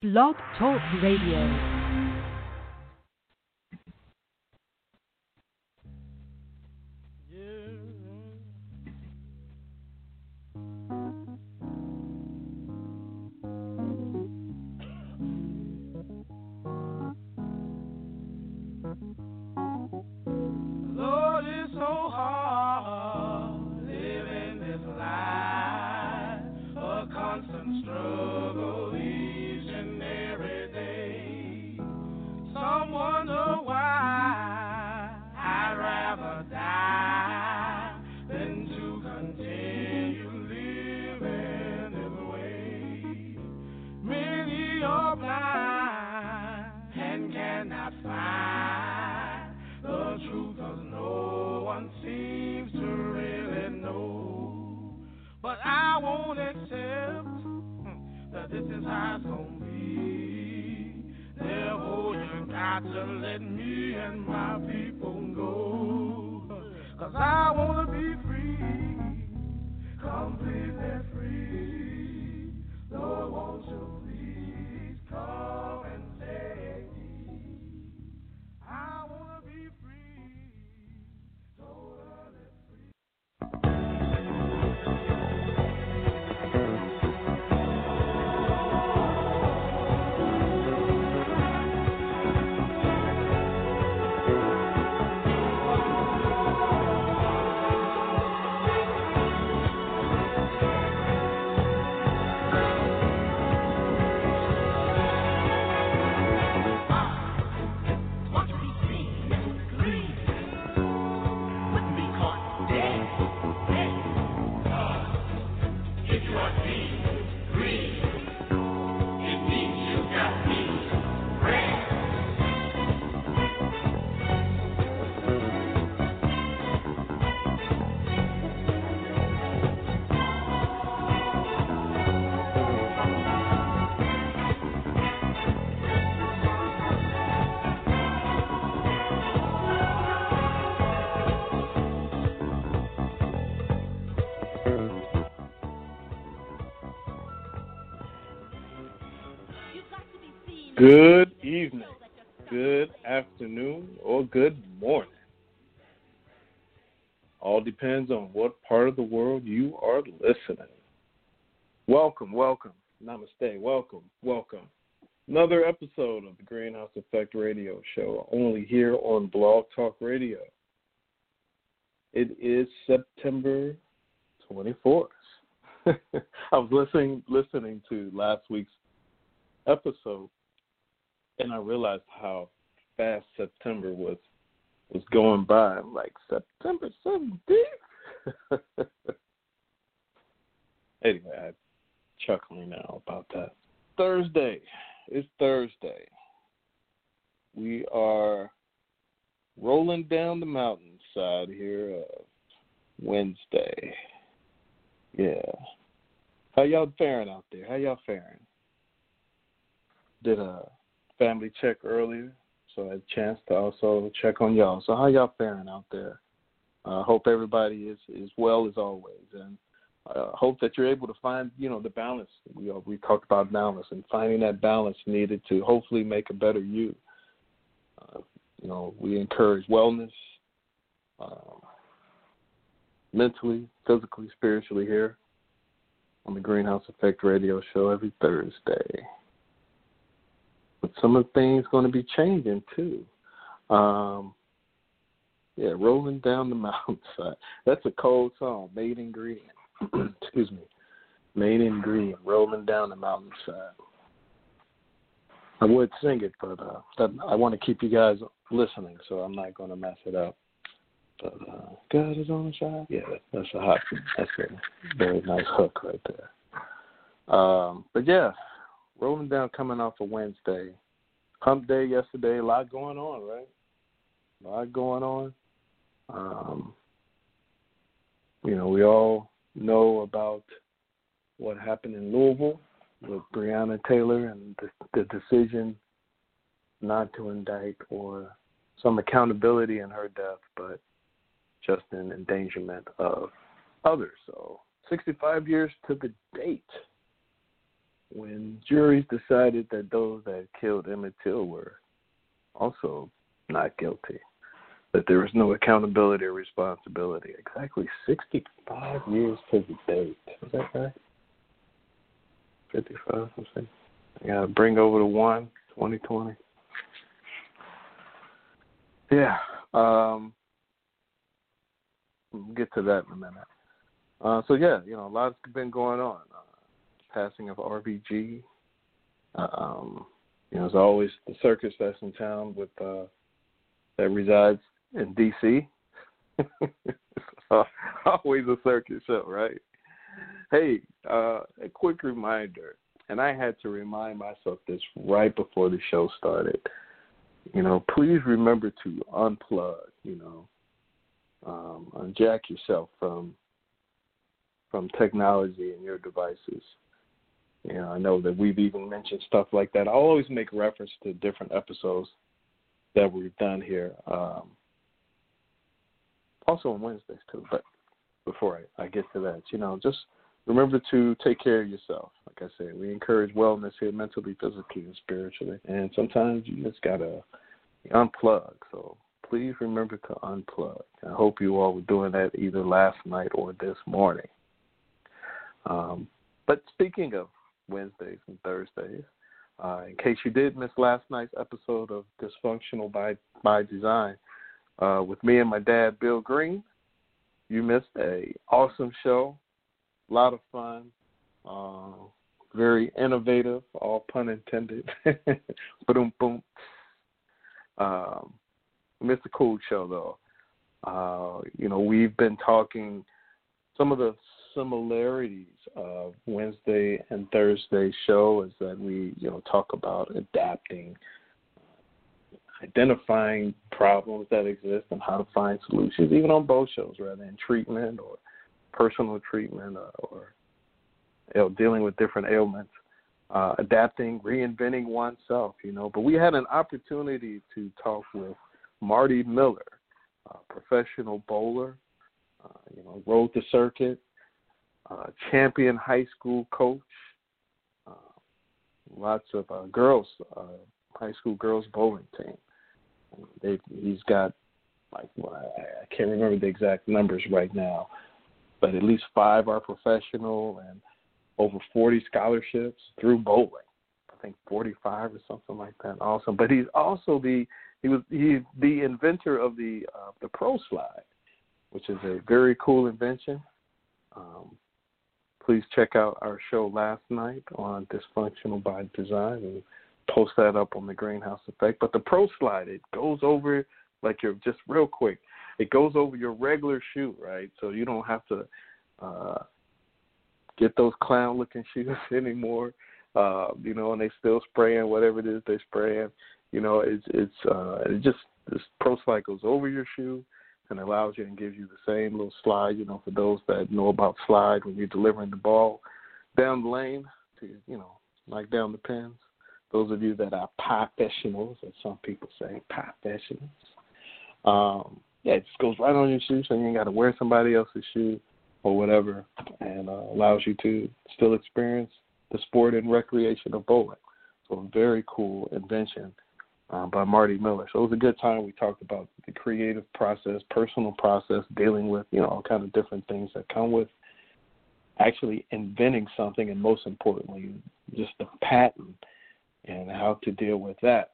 Blog Talk Radio. All depends on what part of the world you are listening. Welcome, welcome, namaste, welcome, welcome. Another episode of the Greenhouse Effect Radio Show, only here on Blog Talk Radio. It is September 24th. I was listening listening to last week's episode and I realized how fast September was was going by. I'm like September seventeenth. anyway, I'm chuckling now about that. Thursday. It's Thursday. We are rolling down the mountainside here of Wednesday. Yeah. How y'all faring out there? How y'all faring? Did a family check earlier, so a chance to also check on y'all. So how y'all faring out there? I uh, hope everybody is is well as always, and uh, hope that you're able to find you know the balance. We uh, we talked about balance and finding that balance needed to hopefully make a better you. Uh, you know, we encourage wellness, um, mentally, physically, spiritually here on the Greenhouse Effect Radio Show every Thursday some of the things going to be changing too. Um, yeah, rolling down the mountainside. That's a cold song, Main Ingredient. Excuse me, Main Ingredient, rolling down the mountainside. I would sing it, but uh, that, I want to keep you guys listening, so I'm not going to mess it up. But uh, God is on the side. Yeah, that's a hot. That's a very nice hook right there. Um, but yeah, rolling down coming off a Wednesday. Hump day yesterday, a lot going on, right? A lot going on. Um, you know, we all know about what happened in Louisville with Breonna Taylor and the, the decision not to indict or some accountability in her death, but just an endangerment of others. So 65 years to the date when juries decided that those that killed Emmett Till were also not guilty, that there was no accountability or responsibility. Exactly 65 years to the date. Is that right? 55, I'm saying. I got to bring over the one, 2020. Yeah. Um, we'll get to that in a minute. Uh, so yeah, you know, a lot's been going on. Uh, passing of RBG. Uh, um, you know, as always, the circus that's in town with uh, that resides in DC. always a circus show, right? Hey, uh, a quick reminder, and I had to remind myself this right before the show started. You know, please remember to unplug. You know, um, unjack yourself from from technology and your devices. You know, I know that we've even mentioned stuff like that. I'll always make reference to different episodes that we've done here. Um, also on Wednesdays too. But before I, I get to that, you know, just remember to take care of yourself. Like I said, we encourage wellness here, mentally, physically, and spiritually. And sometimes you just gotta unplug. So please remember to unplug. I hope you all were doing that either last night or this morning. Um, but speaking of Wednesdays and Thursdays, uh, in case you did miss last night's episode of Dysfunctional by by Design uh, with me and my dad, Bill Green, you missed a awesome show, a lot of fun, uh, very innovative, all pun intended. boom, boom. Um, missed a cool show though. Uh, you know, we've been talking some of the similarities of Wednesday and Thursday show is that we, you know, talk about adapting, identifying problems that exist and how to find solutions, even on both shows, rather in treatment or personal treatment or, or you know, dealing with different ailments, uh, adapting, reinventing oneself, you know. But we had an opportunity to talk with Marty Miller, professional bowler, uh, you know, rode the circuit, uh, champion high school coach, uh, lots of uh, girls, uh, high school girls bowling team. They, he's got like well, I, I can't remember the exact numbers right now, but at least five are professional and over 40 scholarships through bowling. I think 45 or something like that. Awesome. But he's also the he was he's the inventor of the uh, the Pro Slide, which is a very cool invention. Um, please check out our show last night on Dysfunctional by Design and post that up on the Greenhouse Effect. But the Pro Slide, it goes over like you're just real quick. It goes over your regular shoe, right? So you don't have to uh, get those clown looking shoes anymore. Uh, you know, and they still spraying whatever it is they're spraying. You know, it's it's uh, it just this Pro Slide goes over your shoe and allows you and gives you the same little slide, you know, for those that know about slide when you're delivering the ball down the lane to, you know, like down the pins. Those of you that are professionals, as some people say, professionals. Um, yeah, it just goes right on your shoe, so you ain't got to wear somebody else's shoe or whatever, and uh, allows you to still experience the sport and recreation of bowling. So, a very cool invention um, by Marty Miller. So it was a good time. We talked about the creative process, personal process, dealing with you know all kind of different things that come with actually inventing something, and most importantly, just the patent and how to deal with that.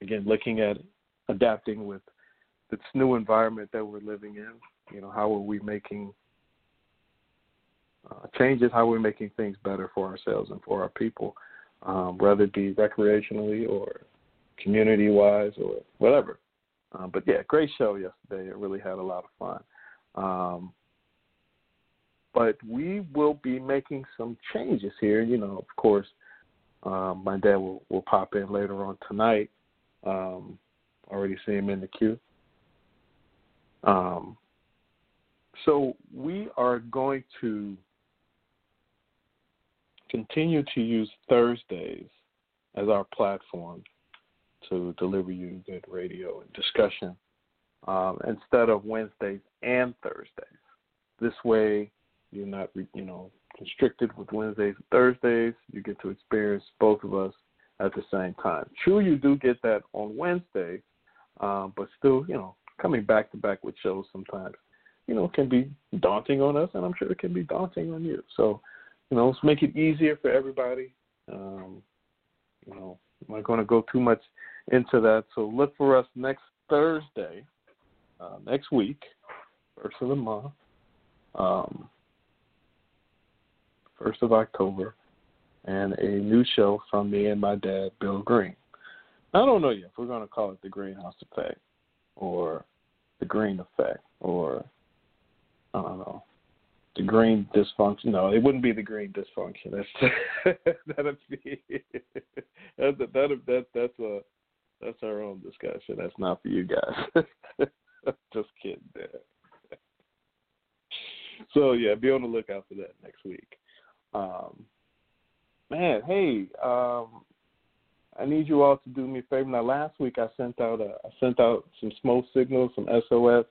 Again, looking at adapting with this new environment that we're living in. You know, how are we making uh, changes? How are we making things better for ourselves and for our people? Um, whether it be recreationally or community wise or whatever. Um, but yeah, great show yesterday. It really had a lot of fun. Um, but we will be making some changes here. You know, of course, um, my dad will, will pop in later on tonight. Um, already see him in the queue. Um, so we are going to continue to use Thursdays as our platform to deliver you good radio and discussion um, instead of Wednesdays and Thursdays. This way, You're not, you know, constricted with Wednesdays and Thursdays. You get to experience both of us at the same time. True, you do get that on Wednesday, um, but still, you know, coming back to back with shows sometimes, you know, can be daunting on us, and I'm sure it can be daunting on you. So, you know, let's make it easier for everybody. Um, you know, I'm not going to go too much into that. So look for us next Thursday, uh, next week, first of the month, um, first of October, and a new show from me and my dad, Bill Green. I don't know yet if we're going to call it the Greenhouse Effect or the Green Effect or I don't know the green dysfunction. No, it wouldn't be the green dysfunction. That's that'd be that that that that's a that's our own discussion. That's not for you guys. Just kidding. so yeah, be on the lookout for that next week. Um, man, hey, um, I need you all to do me a favor. Now, last week I sent out a, I sent out some smoke signals, some SOS.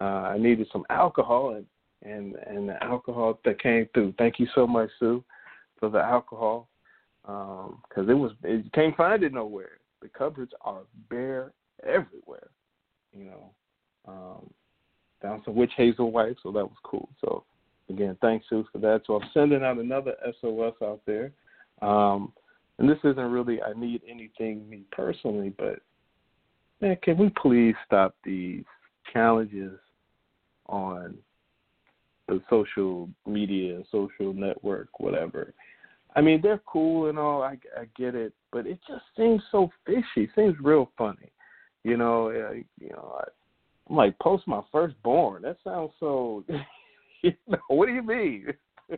Uh, I needed some alcohol, and and and the alcohol that came through. Thank you so much, Sue, for the alcohol, because um, it was you can't find it nowhere. The cupboards are bare everywhere, you know. Um, found some witch hazel white, so that was cool. So again, thanks Sue for that. So I'm sending out another SOS out there. Um, and this isn't really I need anything me personally, but man, can we please stop these challenges on the social media, social network, whatever. I mean, they're cool and all. I, I get it, but it just seems so fishy. seems real funny, you know. Uh, you know, I, I'm like post my firstborn. That sounds so. you know, what do you mean?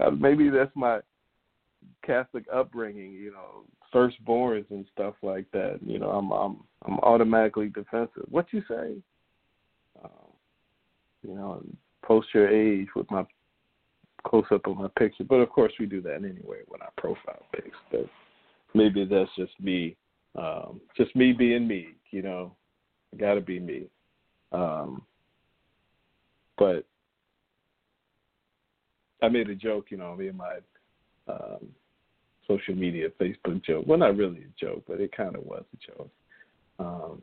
uh, maybe that's my Catholic upbringing. You know, firstborns and stuff like that. You know, I'm I'm I'm automatically defensive. What you say? Um, you know, post your age with my close up of my picture. But of course, we do that anyway when our profile pics. But maybe that's just me, um, just me being me. You know, got to be me. Um, but I made a joke, you know, me and my um, social media Facebook joke. Well, not really a joke, but it kind of was a joke. Um,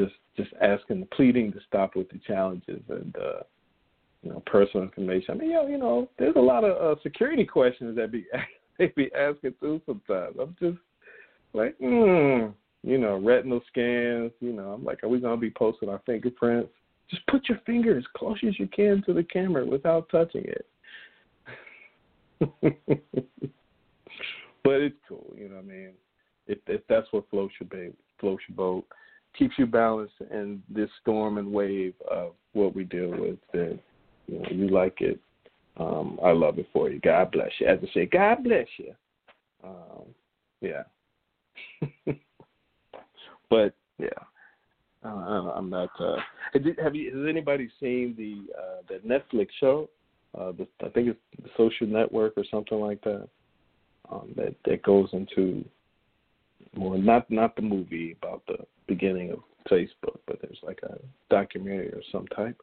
just just asking, pleading to stop with the challenges and uh, you know personal information. I mean, know, you know, there's a lot of uh, security questions that be they be asking too sometimes. I'm just like, hmm, you know, retinal scans. You know, I'm like, are we gonna be posting our fingerprints? Just put your finger as close as you can to the camera without touching it. but it's cool, you know what I mean? If if that's what floats your boat, floats your boat keeps you balanced in this storm and wave of what we deal with. That you know, you like it. Um, I love it for you. God bless you. As I say, God bless you. Um, yeah. but yeah, uh, I'm not. Uh, have you? Has anybody seen the uh, the Netflix show? Uh, the, I think it's the Social Network or something like that. Um, that that goes into more not not the movie about the beginning of Facebook, but there's like a documentary or some type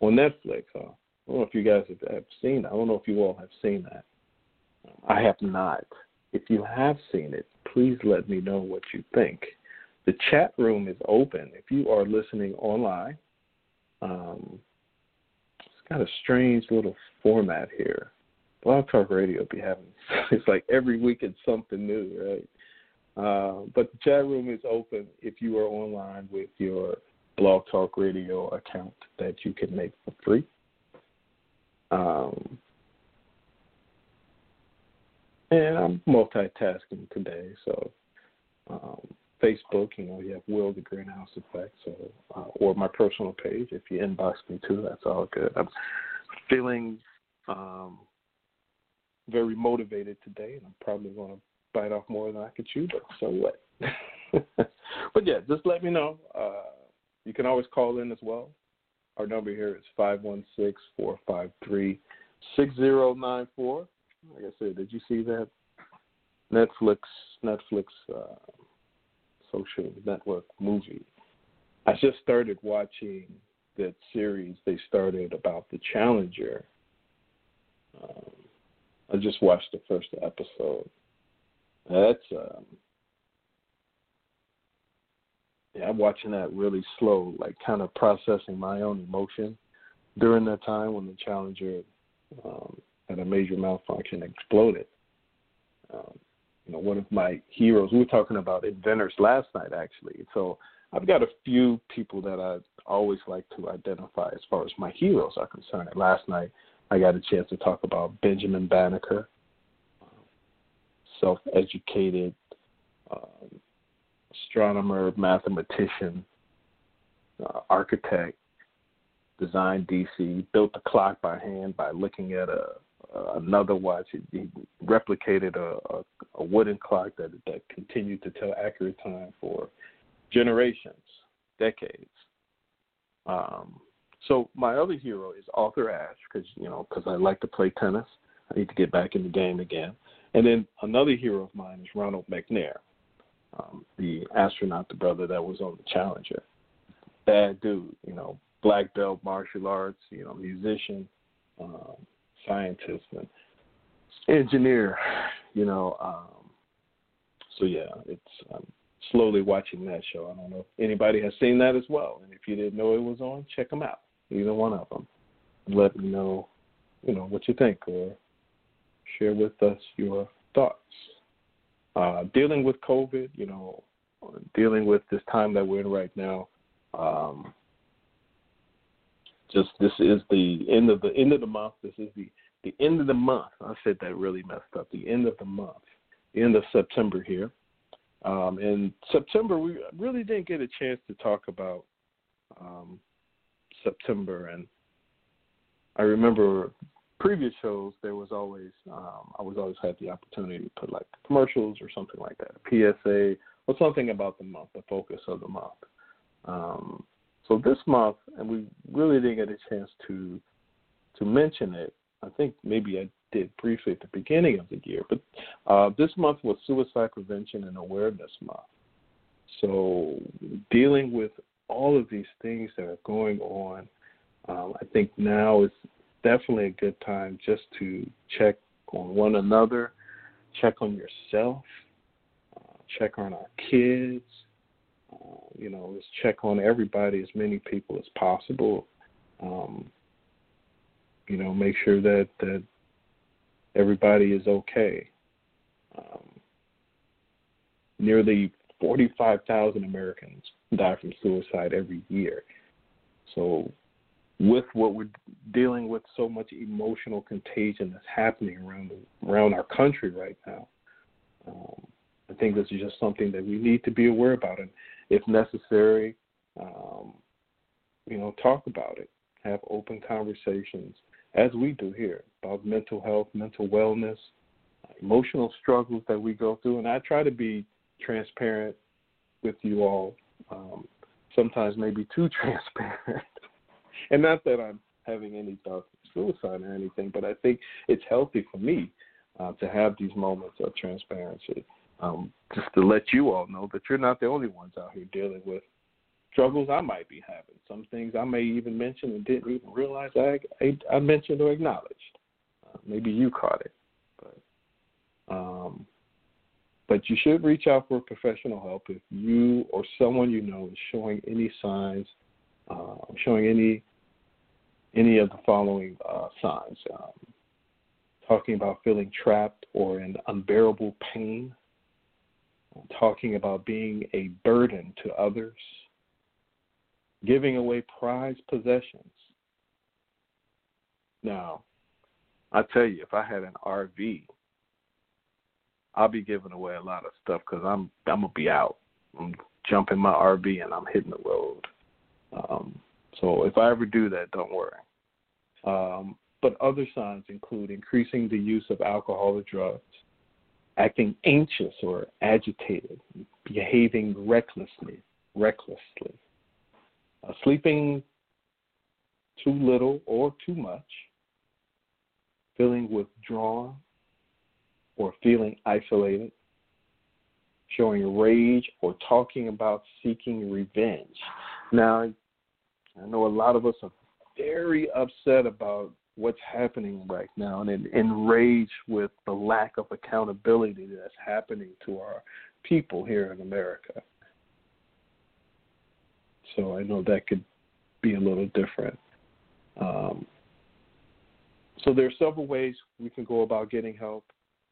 on Netflix. Uh, I don't know if you guys have, have seen. That. I don't know if you all have seen that. I have not. If you have seen it, please let me know what you think. The chat room is open. If you are listening online, um, it's got a strange little format here. Blog Talk Radio be having it's like every week it's something new, right? Uh, but the chat room is open if you are online with your Blog Talk Radio account that you can make for free. Um, and I'm multitasking today, so um, Facebook, you know, you have Will the Greenhouse Effect, so uh, or my personal page. If you inbox me too, that's all good. I'm feeling um, very motivated today, and I'm probably going to bite off more than I could chew, but so what? but yeah, just let me know. Uh, you can always call in as well. Our number here is five one six four five three six zero nine four. Like I said, did you see that Netflix Netflix uh, social network movie? I just started watching that series they started about the Challenger. Um, I just watched the first episode. That's um, yeah, I'm watching that really slow, like kind of processing my own emotion during that time when the Challenger um, had a major malfunction, exploded. Um, you know, one of my heroes. We were talking about inventors last night, actually. So I've got a few people that I always like to identify as far as my heroes are concerned. Last night, I got a chance to talk about Benjamin Banneker, self-educated um, astronomer, mathematician, uh, architect, designed DC, built the clock by hand by looking at a another watch. He, replicated a, a, a wooden clock that that continued to tell accurate time for generations, decades. Um, so my other hero is Arthur Ashe because you know because I like to play tennis. I need to get back in the game again. And then another hero of mine is Ronald McNair, um, the astronaut, the brother that was on the Challenger. Bad dude, you know, black belt martial arts, you know, musician, um, scientist, and engineer. You know, um, so yeah, it's I'm slowly watching that show. I don't know if anybody has seen that as well, and if you didn't know it was on, check them out. Either one of them. Let me know, you know, what you think, or share with us your thoughts. Uh, dealing with COVID, you know, dealing with this time that we're in right now. Um, just this is the end of the end of the month. This is the the end of the month. I said that really messed up. The end of the month, the end of September here. Um, in September, we really didn't get a chance to talk about um, September, and I remember previous shows there was always um, I was always had the opportunity to put like commercials or something like that, PSA or something about the month, the focus of the month. Um, so this month, and we really didn't get a chance to to mention it. I think maybe I did briefly at the beginning of the year, but uh, this month was Suicide Prevention and Awareness Month. So dealing with all of these things that are going on, um, I think now is definitely a good time just to check on one another, check on yourself, uh, check on our kids, uh, you know, let's check on everybody, as many people as possible. Um, you know, make sure that that everybody is okay. Um, nearly 45,000 Americans die from suicide every year. So, with what we're dealing with, so much emotional contagion that's happening around the, around our country right now, um, I think this is just something that we need to be aware about. And if necessary, um, you know, talk about it, have open conversations, as we do here, about mental health, mental wellness, emotional struggles that we go through. And I try to be transparent with you all, um, sometimes maybe too transparent. And not that I'm having any thoughts of suicide or anything, but I think it's healthy for me uh, to have these moments of transparency um, just to let you all know that you're not the only ones out here dealing with struggles I might be having. Some things I may even mention and didn't even realize I I, I mentioned or acknowledged. Uh, maybe you caught it, but um, but you should reach out for professional help if you or someone you know is showing any signs, uh, showing any any of the following uh, signs. Um, talking about feeling trapped or in unbearable pain, talking about being a burden to others, giving away prized possessions. Now, I tell you, if I had an RV, I'll be giving away a lot of stuff because I'm I'm gonna be out. I'm jumping my RV and I'm hitting the road. Um, so if I ever do that, don't worry. Um, but other signs include increasing the use of alcohol or drugs, acting anxious or agitated, behaving recklessly, recklessly, uh, sleeping too little or too much, feeling withdrawn or feeling isolated, showing rage or talking about seeking revenge. Now, I know a lot of us are very upset about what's happening right now and enraged with the lack of accountability that's happening to our people here in America. So I know that could be a little different. Um, so there are several ways we can go about getting help.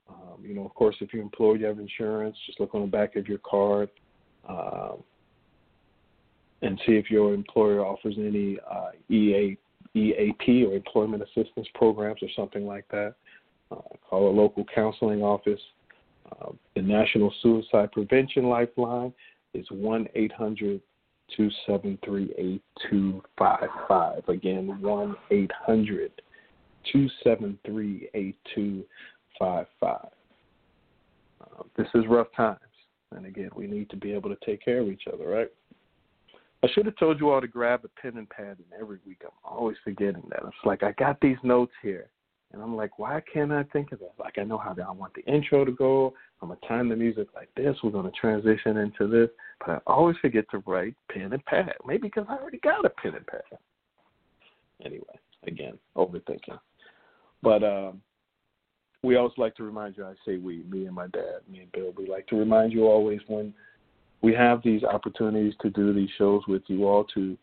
Um, you know, of course, if you're employed, you have insurance. Just look on the back of your card um, and see if your employer offers any uh, EA, EAP or employment assistance programs or something like that. Uh, call a local counseling office. Uh, the National Suicide Prevention Lifeline is 1 800 273 8255. Again, 1 800 273 8255. Uh, this is rough times. And again, we need to be able to take care of each other, right? I should have told you all to grab a pen and pad, and every week I'm always forgetting that. It's like I got these notes here, and I'm like, why can't I think of that? Like I know how I want the intro to go. I'm gonna time the music like this. We're gonna transition into this, but I always forget to write pen and pad. Maybe because I already got a pen and pad. Anyway, again, overthinking. But um, we always like to remind you. I say we, me and my dad, me and Bill. We like to remind you always when we have these opportunities to do these shows with you all to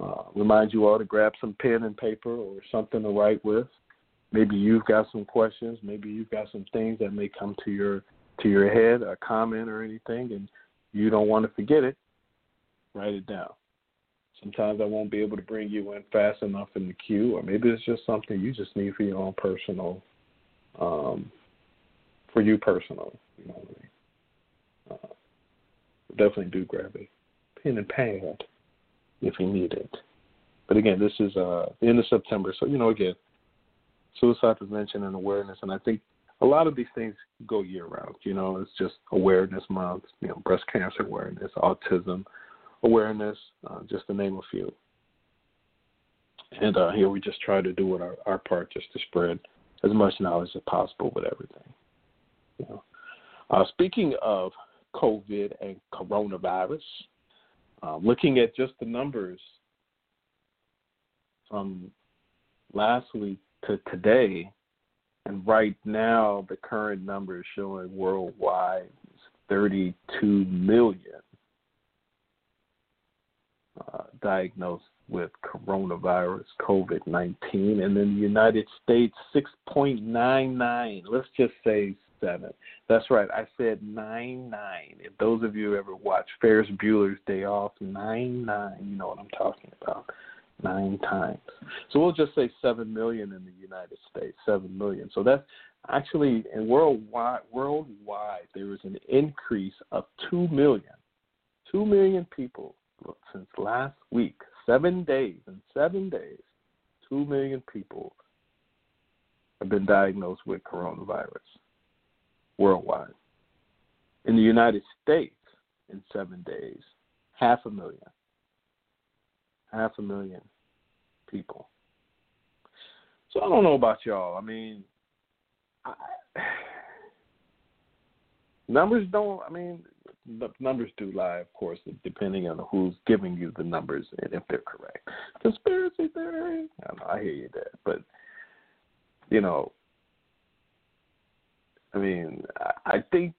uh, remind you all to grab some pen and paper or something to write with. Maybe you've got some questions. Maybe you've got some things that may come to your to your head, a comment or anything, and you don't want to forget it. Write it down. Sometimes I won't be able to bring you in fast enough in the queue, or maybe it's just something you just need for your own personal, um, for you personal. You know what I mean? Definitely do grab a pen and pad if you need it. But again, this is uh, the end of September, so you know, again, suicide prevention and awareness, and I think a lot of these things go year round. You know, it's just awareness month, you know, breast cancer awareness, autism awareness, uh, just to name a few. And uh, here we just try to do what our, our part just to spread as much knowledge as possible with everything. You know. Uh, speaking of COVID and coronavirus, uh, looking at just the numbers from last week to today, and right now the current number is showing worldwide is 32 million uh, diagnosed with coronavirus, COVID 19, and in the United States, 6.99. Let's just say seven. That's right, I said 9 9. If those of you ever watch Ferris Bueller's Day Off, 9 9, you know what I'm talking about. Nine times. So we'll just say 7 million in the United States, 7 million. So that's actually, in worldwide, worldwide, there is an increase of 2 million. 2 million people since last week, seven days, in seven days, two million people have been diagnosed with coronavirus worldwide. In the United States, in seven days, half a million. Half a million people. So I don't know about y'all. I mean, I, numbers don't. I mean, numbers do lie, of course, depending on who's giving you the numbers and if they're correct. Conspiracy theory, I, know, I hear you there, but you know, I mean, I think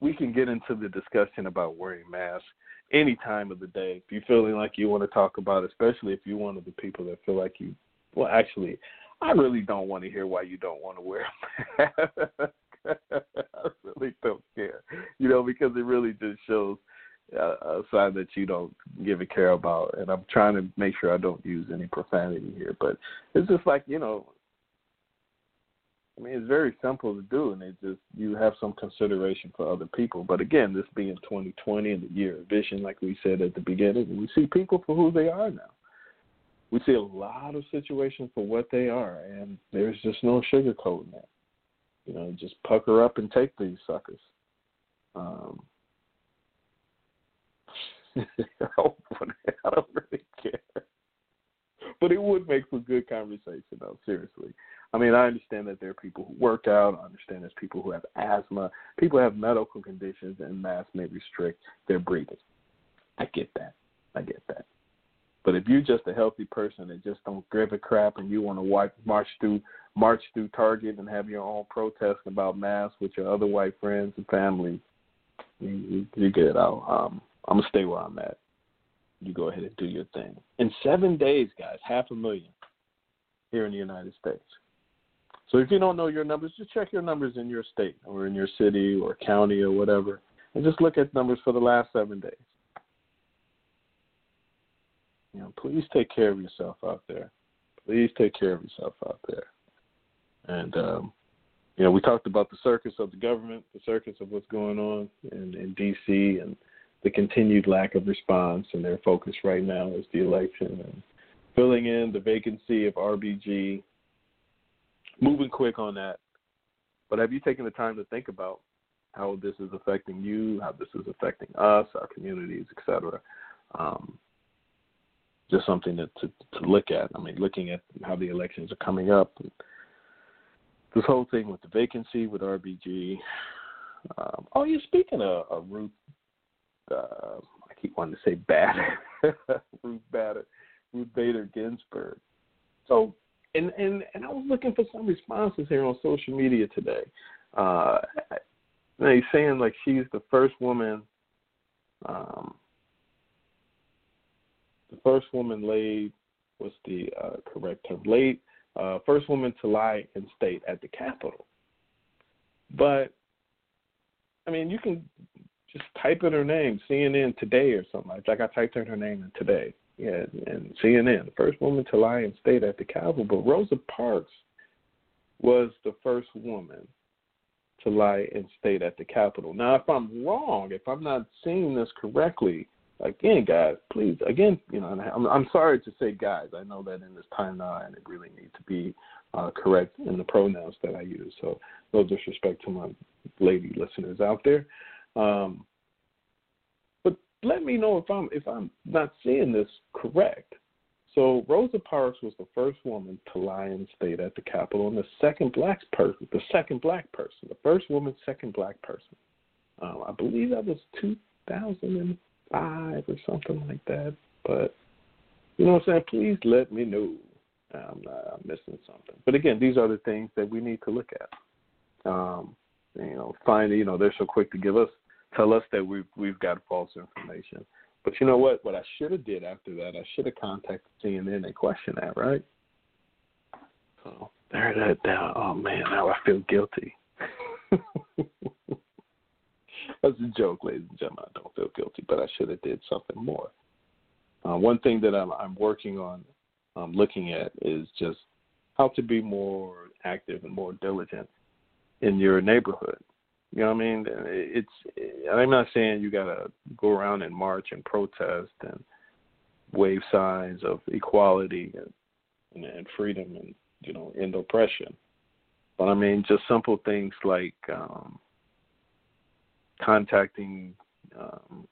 we can get into the discussion about wearing masks any time of the day. If you're feeling like you want to talk about, it, especially if you're one of the people that feel like you, well, actually, I really don't want to hear why you don't want to wear a mask. I really don't care, you know, because it really just shows a, a sign that you don't give a care about. And I'm trying to make sure I don't use any profanity here, but it's just like you know, I mean, it's very simple to do, and it just you have some consideration for other people. But again, this being 2020 and the year of vision, like we said at the beginning, we see people for who they are now. We see a lot of situations for what they are, and there's just no sugarcoating that. You know, just pucker up and take these suckers. Um, I don't really care. But it would make for good conversation, though, seriously. I mean, I understand that there are people who work out. I understand there's people who have asthma. People have medical conditions, and masks may restrict their breathing. I get that. I get that. But if you're just a healthy person and just don't give a crap and you want to wipe, march through march through Target and have your own protest about masks with your other white friends and family, you, you're good. I'll, um, I'm gonna stay where I'm at. You go ahead and do your thing. In seven days, guys, half a million here in the United States. So if you don't know your numbers, just check your numbers in your state or in your city or county or whatever, and just look at numbers for the last seven days. You know, please take care of yourself out there. Please take care of yourself out there. And um, you know, we talked about the circus of the government, the circus of what's going on in, in D.C. and the continued lack of response, and their focus right now is the election and filling in the vacancy of RBG. Moving quick on that, but have you taken the time to think about how this is affecting you, how this is affecting us, our communities, et cetera? Um, just something to, to, to look at. I mean, looking at how the elections are coming up. This whole thing with the vacancy with RBG. Um, oh, you're speaking of, of Ruth. Uh, I keep wanting to say Bader, Ruth Bader, Ruth Bader Ginsburg. So, and and and I was looking for some responses here on social media today. Uh, they saying like she's the first woman, um, the first woman laid. What's the uh, correct term? Laid uh, first woman to lie in state at the Capitol. But I mean, you can just type in her name, CNN Today or something like. Like I typed in her name in Today, yeah, and CNN, the first woman to lie in state at the Capitol. But Rosa Parks was the first woman to lie in state at the Capitol. Now, if I'm wrong, if I'm not seeing this correctly, again, guys, please, again, you know, I'm, I'm sorry to say guys. I know that in this time now, and it really needs to be uh, correct in the pronouns that I use. So, no disrespect to my lady listeners out there. Um, but let me know if I'm if I'm not seeing this correct. So Rosa Parks was the first woman to lie in state at the Capitol, and the second black person, the second black person, the first woman, second black person. Um, I believe that was 2005 or something like that. But you know what I'm saying? Please let me know. I'm not I'm missing something. But again, these are the things that we need to look at. Um, you know, find you know, they're so quick to give us tell us that we've we've got false information. But you know what? What I should have did after that, I should have contacted CNN and questioned that, right? So there that down. Oh man, now I feel guilty. That's a joke, ladies and gentlemen. I don't feel guilty, but I should have did something more. Uh, one thing that I'm, I'm working on um, looking at is just how to be more active and more diligent in your neighborhood. You know what I mean? It's. I'm not saying you gotta go around and march and protest and wave signs of equality and, and, freedom and you know end oppression, but I mean just simple things like um, contacting um,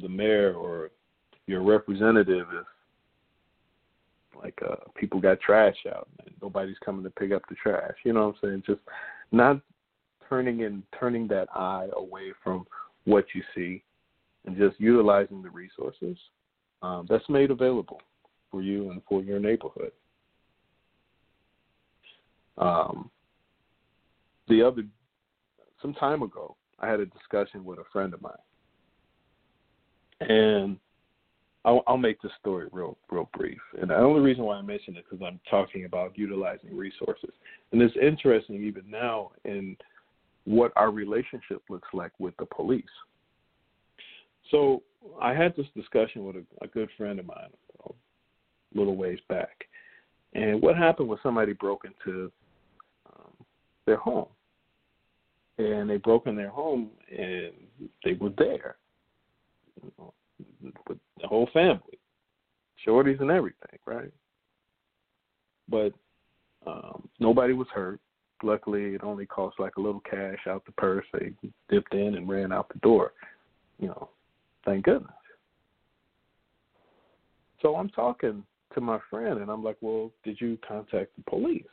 the mayor or your representative if like uh people got trash out and nobody's coming to pick up the trash. You know what I'm saying? Just not turning and turning that eye away from what you see and just utilizing the resources um, that's made available for you and for your neighborhood. Um, the other some time ago, I had a discussion with a friend of mine, and I'll, I'll make this story real, real brief. And the only reason why I mention it because I'm talking about utilizing resources, and it's interesting even now in what our relationship looks like with the police. So I had this discussion with a, a good friend of mine a little ways back, and what happened was somebody broke into um, their home and they broke in their home and they were there you know, with the whole family, shorties and everything, right? But um, nobody was hurt. Luckily, it only cost like a little cash out the purse. They dipped in and ran out the door. You know, thank goodness. So I'm talking to my friend, and I'm like, "Well, did you contact the police?"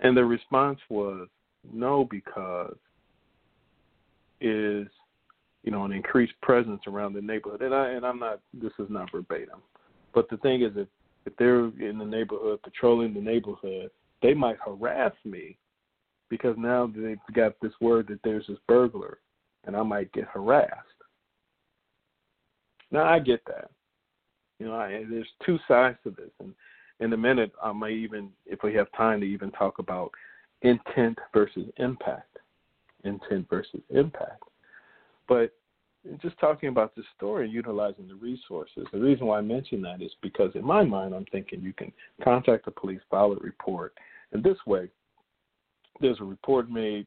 And the response was, no, because is you know, an increased presence around the neighborhood. And I and I'm not this is not verbatim. But the thing is if if they're in the neighborhood patrolling the neighborhood, they might harass me because now they've got this word that there's this burglar and I might get harassed. Now I get that. You know, I, there's two sides to this, and in a minute I may even, if we have time, to even talk about intent versus impact. Intent versus impact. But just talking about this story and utilizing the resources, the reason why I mention that is because in my mind I'm thinking you can contact the police, file a report, and this way there's a report made.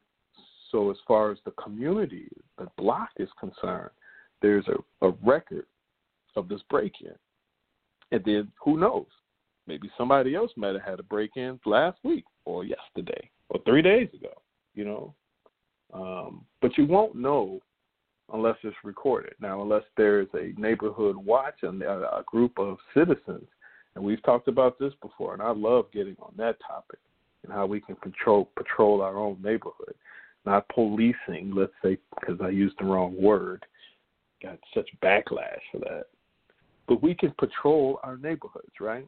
So as far as the community, the block is concerned, there's a, a record of this break-in, and then who knows? Maybe somebody else might have had a break-in last week or yesterday or three days ago. You know, um, but you won't know unless it's recorded. Now, unless there's a neighborhood watch and a group of citizens, and we've talked about this before, and I love getting on that topic and how we can control patrol our own neighborhood, not policing. Let's say because I used the wrong word, got such backlash for that. But we can patrol our neighborhoods, right?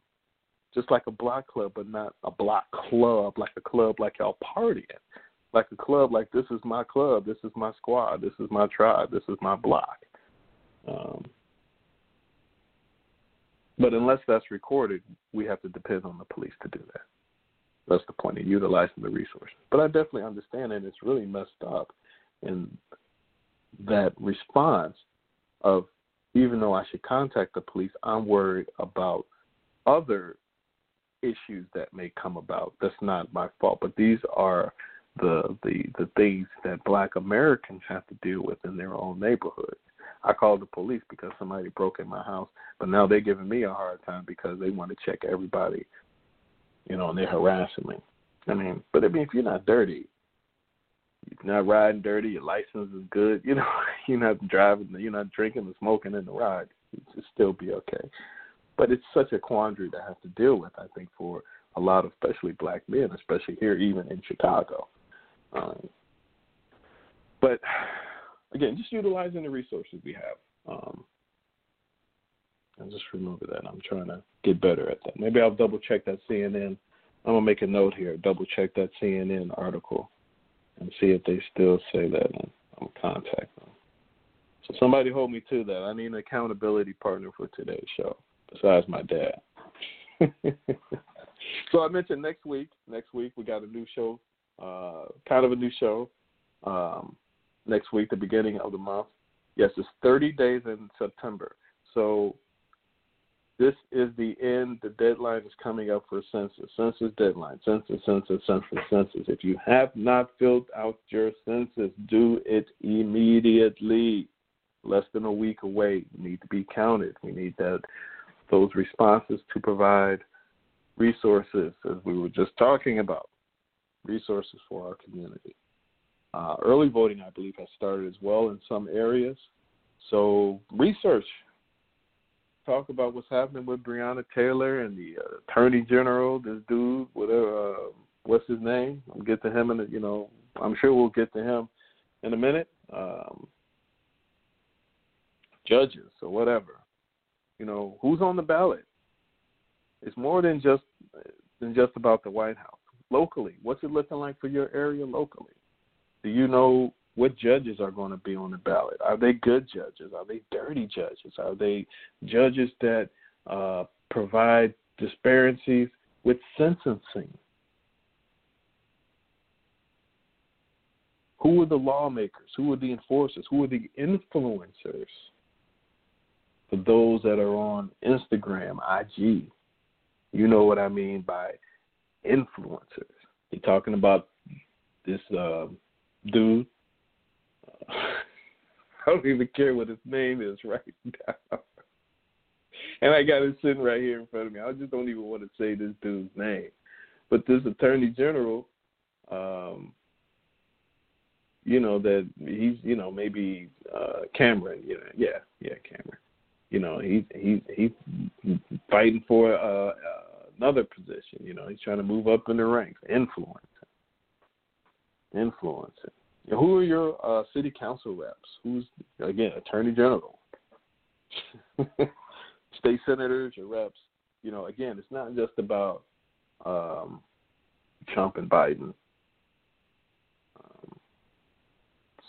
Just like a block club, but not a block club, like a club like y'all partying like a club like this is my club this is my squad this is my tribe this is my block um, but unless that's recorded we have to depend on the police to do that that's the point of utilizing the resources but i definitely understand and it's really messed up in that response of even though i should contact the police i'm worried about other issues that may come about that's not my fault but these are the the the things that black Americans have to deal with in their own neighborhood. I called the police because somebody broke in my house, but now they're giving me a hard time because they want to check everybody, you know, and they're harassing me. I mean, but I mean, if you're not dirty, you're not riding dirty, your license is good, you know, you're not driving, you're not drinking and smoking in the ride, it still be okay. But it's such a quandary to have to deal with, I think, for a lot of especially black men, especially here, even in Chicago. Um, but again, just utilizing the resources we have. Um, and just remember that. I'm trying to get better at that. Maybe I'll double check that CNN. I'm gonna make a note here. Double check that CNN article and see if they still say that, and I'll contact them. So somebody hold me to that. I need an accountability partner for today's show, besides my dad. so I mentioned next week. Next week we got a new show uh, kind of a new show um, next week, the beginning of the month. Yes, it's 30 days in September. So this is the end. The deadline is coming up for census. Census deadline. Census, census, census, census. If you have not filled out your census, do it immediately. Less than a week away. You need to be counted. We need that those responses to provide resources, as we were just talking about resources for our community. Uh, early voting, I believe, has started as well in some areas. So research. Talk about what's happening with Breonna Taylor and the uh, Attorney General. This dude, whatever, uh, what's his name? I'll get to him, and you know, I'm sure we'll get to him in a minute. Um, judges or whatever. You know, who's on the ballot? It's more than just than just about the White House locally? What's it looking like for your area locally? Do you know what judges are going to be on the ballot? Are they good judges? Are they dirty judges? Are they judges that uh, provide disparities with sentencing? Who are the lawmakers? Who are the enforcers? Who are the influencers? For those that are on Instagram, IG, you know what I mean by influencers. You're talking about this uh, dude. I don't even care what his name is right now. and I got it sitting right here in front of me. I just don't even want to say this dude's name. But this attorney general, um, you know, that he's, you know, maybe uh Cameron, you know, yeah, yeah, Cameron. You know, he's he's he's fighting for uh, uh another position. You know, he's trying to move up in the ranks, influence, influence. Who are your uh, city council reps? Who's again attorney general, state senators, your reps? You know, again, it's not just about um, Trump and Biden. Um,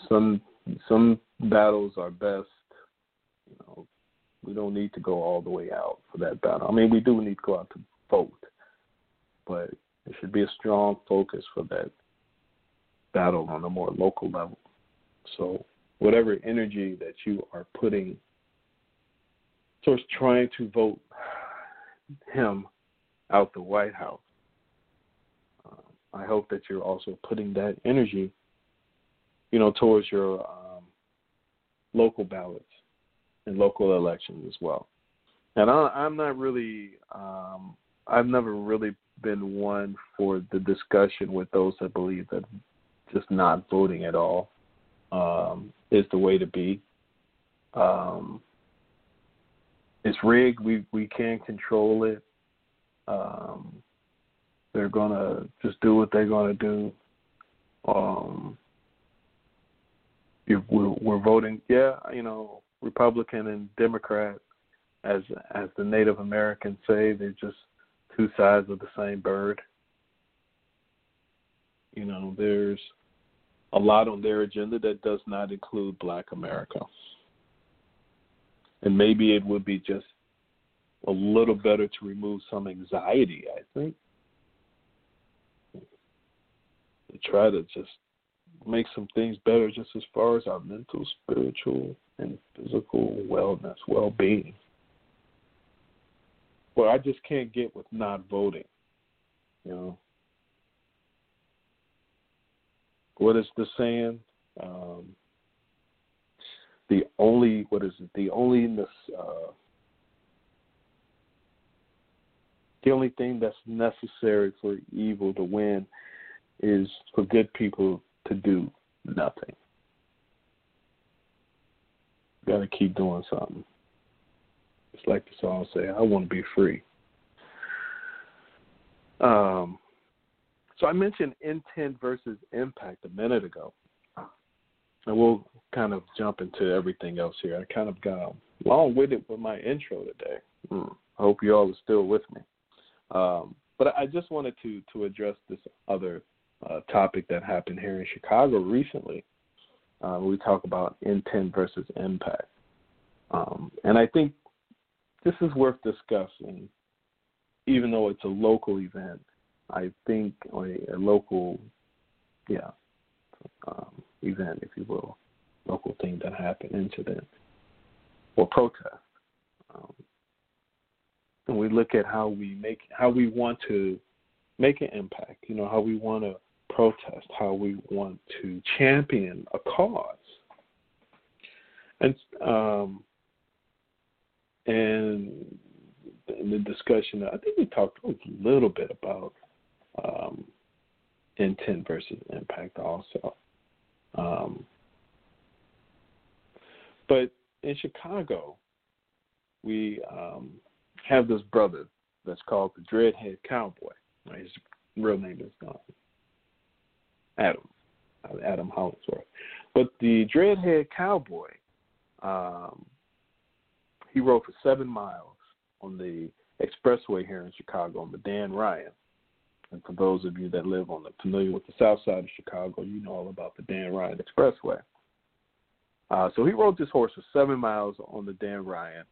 some some battles are best. You know, we don't need to go all the way out for that battle. I mean, we do need to go out to vote, but there should be a strong focus for that battle on a more local level. So, whatever energy that you are putting towards trying to vote him out the White House, uh, I hope that you're also putting that energy, you know, towards your um, local ballots and local elections as well. And I, I'm not really, um, I've never really been one for the discussion with those that believe that just not voting at all um, is the way to be. Um, it's rigged. We we can't control it. Um, they're gonna just do what they're gonna do. Um, if we're, we're voting, yeah, you know, Republican and Democrat, as as the Native Americans say, they're just two sides of the same bird. You know, there's a lot on their agenda that does not include Black America. And maybe it would be just a little better to remove some anxiety, I think. To try to just make some things better just as far as our mental, spiritual, and physical wellness, well being. Well, I just can't get with not voting. You know, what is the saying? Um, the only what is it? The only uh, the only thing that's necessary for evil to win is for good people to do nothing. Got to keep doing something. It's like the song say, "I want to be free." Um, so I mentioned intent versus impact a minute ago, and we'll kind of jump into everything else here. I kind of got long winded with my intro today. Mm. I hope you all are still with me. Um, but I just wanted to to address this other uh, topic that happened here in Chicago recently. Uh, we talk about intent versus impact, um, and I think this is worth discussing, even though it's a local event. I think a, a local, yeah, um, event, if you will, local thing that happened, incident or protest. Um, and we look at how we make, how we want to make an impact. You know, how we want to protest, how we want to champion a cause. And um, and in the discussion, I think we talked a little bit about um, intent versus impact also. Um, but in Chicago, we um, have this brother that's called the Dreadhead Cowboy. His real name is uh, Adam, uh, Adam Hollingsworth. But the Dreadhead Cowboy, um, he rode for seven miles on the expressway here in Chicago on the Dan Ryan. And for those of you that live on the familiar with the south side of Chicago, you know all about the Dan Ryan Expressway. Uh, so he rode this horse for seven miles on the Dan Ryan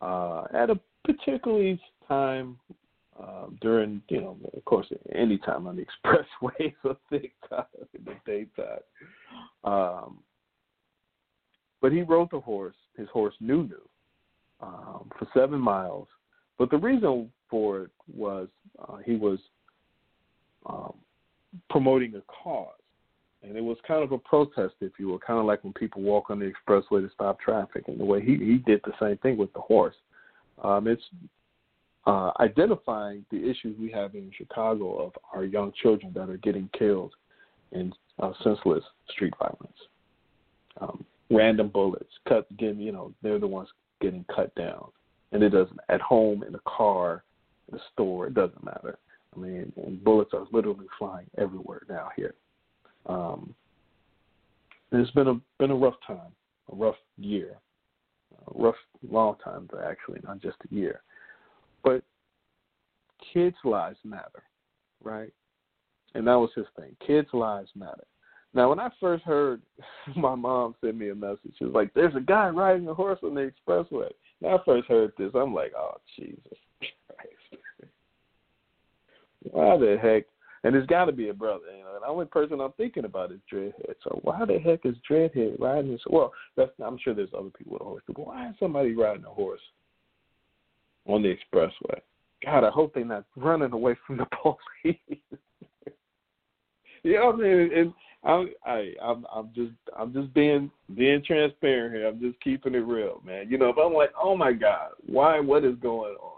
uh, at a particularly time uh, during, you know, of course, any time on the expressway is a thick time in the daytime. Um, but he rode the horse, his horse Nunu, um, for seven miles. But the reason for it was uh, he was um, promoting a cause. And it was kind of a protest, if you will, kind of like when people walk on the expressway to stop traffic. And the way he, he did the same thing with the horse. Um, it's uh, identifying the issues we have in Chicago of our young children that are getting killed in uh, senseless street violence. Um, random bullets, cut, again, you know, they're the ones getting cut down. And it doesn't, at home, in a car, in a store, it doesn't matter. I mean, and bullets are literally flying everywhere now here. Um, it's been a been a rough time, a rough year, a rough long time actually, not just a year. But kids' lives matter, right? And that was his thing. Kids' lives matter. Now, when I first heard my mom send me a message, she was like, "There's a guy riding a horse on the expressway." When I first heard this, I'm like, "Oh Jesus! Why the heck?" And it's got to be a brother, you know. And the only person I'm thinking about is Dreadhead. So why the heck is Dreadhead riding this? Well, that's I'm sure there's other people with a horse, but why is somebody riding a horse on the expressway? God, I hope they're not running away from the police. you know what I mean? And I'm I, I'm I'm just I'm just being being transparent here. I'm just keeping it real, man. You know, if I'm like, oh my God, why? What is going on?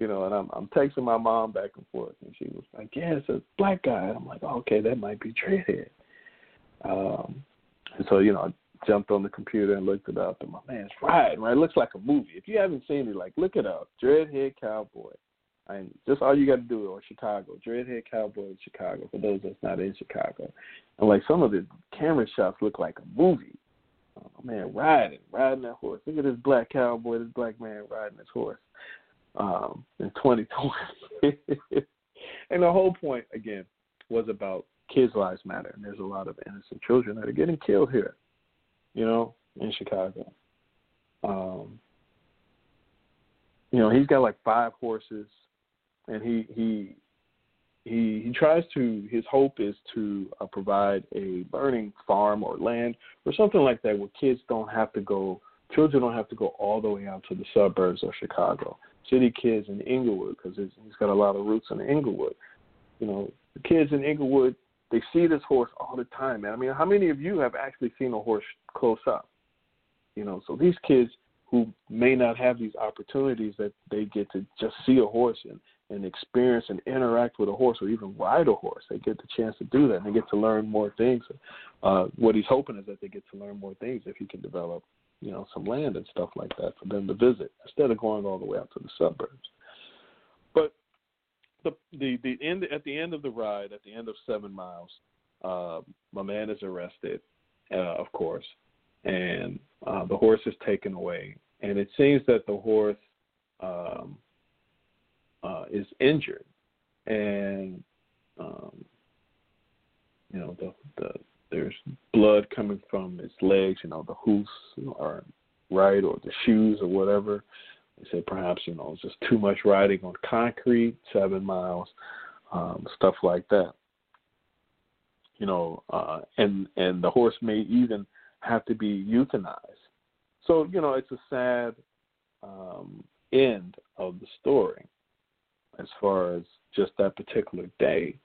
You know, and I'm I'm texting my mom back and forth, and she was like, yeah, it's a black guy. I'm like, oh, okay, that might be Dreadhead. Um, and so you know, I jumped on the computer and looked it up, and my man's right, right. It looks like a movie. If you haven't seen it, like look it up, Dreadhead Cowboy. And just all you got to do, or Chicago, Dreadhead Cowboy in Chicago. For those that's not in Chicago, and like some of the camera shots look like a movie. Oh man, riding, riding that horse. Look at this black cowboy, this black man riding this horse. Um, in 2020, and the whole point again was about kids' lives matter, and there's a lot of innocent children that are getting killed here, you know, in Chicago. Um, you know, he's got like five horses, and he he he he tries to his hope is to uh, provide a burning farm or land or something like that where kids don't have to go children don't have to go all the way out to the suburbs of Chicago city kids in Englewood because he's got a lot of roots in Englewood you know the kids in Englewood they see this horse all the time man I mean how many of you have actually seen a horse close up you know so these kids who may not have these opportunities that they get to just see a horse and and experience and interact with a horse or even ride a horse. They get the chance to do that and they get to learn more things. Uh, what he's hoping is that they get to learn more things if he can develop, you know, some land and stuff like that for them to visit instead of going all the way out to the suburbs. But the the the end at the end of the ride, at the end of seven miles, uh, my man is arrested, uh, of course, and uh, the horse is taken away. And it seems that the horse um, uh, is injured, and um, you know the the there's blood coming from its legs. You know the hoofs are right, or the shoes, or whatever. They say perhaps you know it's just too much riding on concrete, seven miles, um, stuff like that. You know, uh, and and the horse may even have to be euthanized. So you know, it's a sad um, end of the story as far as just that particular day.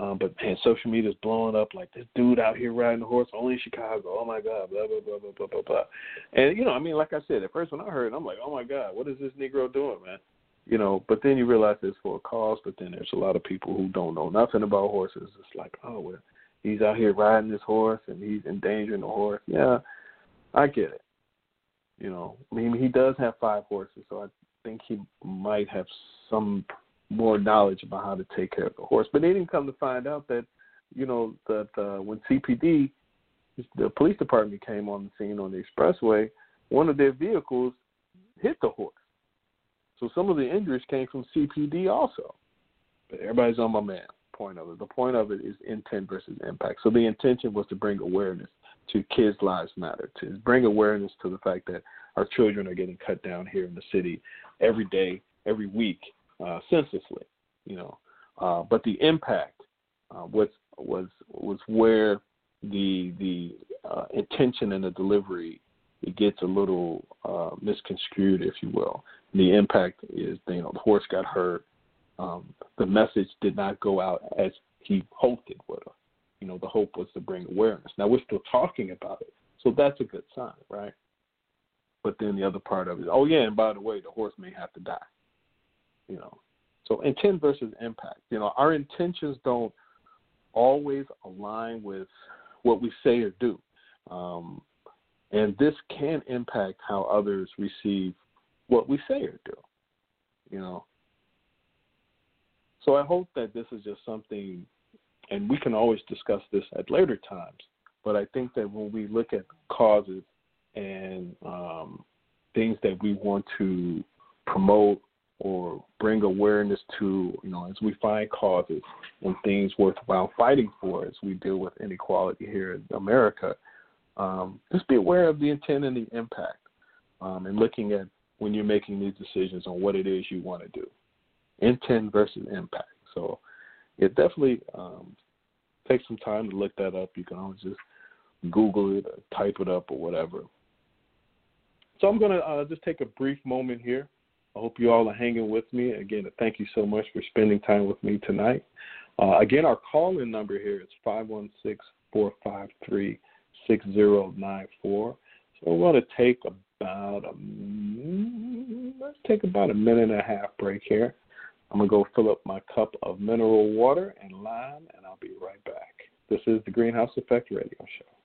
Um, but man, social media is blowing up like this dude out here riding a horse only in Chicago. Oh my God, blah blah blah blah blah blah blah. And you know, I mean, like I said, at first when I heard, it, I'm like, oh my God, what is this Negro doing, man? You know, but then you realize it's for a cause. But then there's a lot of people who don't know nothing about horses. It's like, oh well, he's out here riding this horse and he's endangering the horse. Yeah, I get it. You know, I mean, he does have five horses, so I think he might have some more knowledge about how to take care of the horse. But they didn't come to find out that, you know, that uh, when CPD, the police department came on the scene on the expressway, one of their vehicles hit the horse. So some of the injuries came from CPD also. But everybody's on my man. Point of it. The point of it is intent versus impact. So the intention was to bring awareness to kids' lives matter, to bring awareness to the fact that our children are getting cut down here in the city every day, every week, uh, senselessly, you know. Uh, but the impact uh, was was was where the the uh, intention and the delivery it gets a little uh, misconstrued, if you will. The impact is, you know, the horse got hurt. Um, the message did not go out as he hoped it would. You know, the hope was to bring awareness. Now we're still talking about it, so that's a good sign, right? But then the other part of it, oh yeah, and by the way, the horse may have to die you know. So intent versus impact. You know, our intentions don't always align with what we say or do. Um, and this can impact how others receive what we say or do. You know. So I hope that this is just something and we can always discuss this at later times, but I think that when we look at causes and um, things that we want to promote or bring awareness to, you know, as we find causes and things worthwhile fighting for as we deal with inequality here in America, um, just be aware of the intent and the impact um, and looking at when you're making these decisions on what it is you want to do. Intent versus impact. So it definitely um, takes some time to look that up. You can always just Google it or type it up or whatever. So I'm going to uh, just take a brief moment here. I hope you all are hanging with me. Again, thank you so much for spending time with me tonight. Uh, again, our call in number here is 516 453 6094. So we're going to take about a let's take about a minute and a half break here. I'm gonna go fill up my cup of mineral water and lime, and I'll be right back. This is the Greenhouse Effect Radio Show.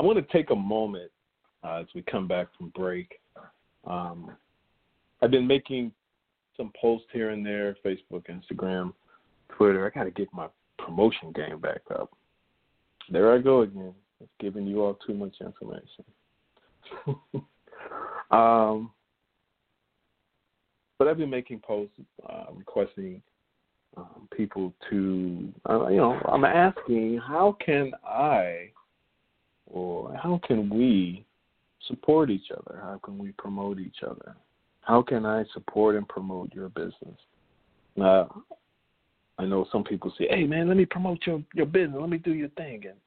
I want to take a moment uh, as we come back from break. Um, I've been making some posts here and there, Facebook, Instagram, Twitter. I got to get my promotion game back up. There I go again, It's giving you all too much information. um, but I've been making posts uh, requesting um, people to, uh, you know, I'm asking how can I or how can we support each other? How can we promote each other? How can I support and promote your business? Uh, I know some people say, "Hey, man, let me promote your your business. Let me do your thing." And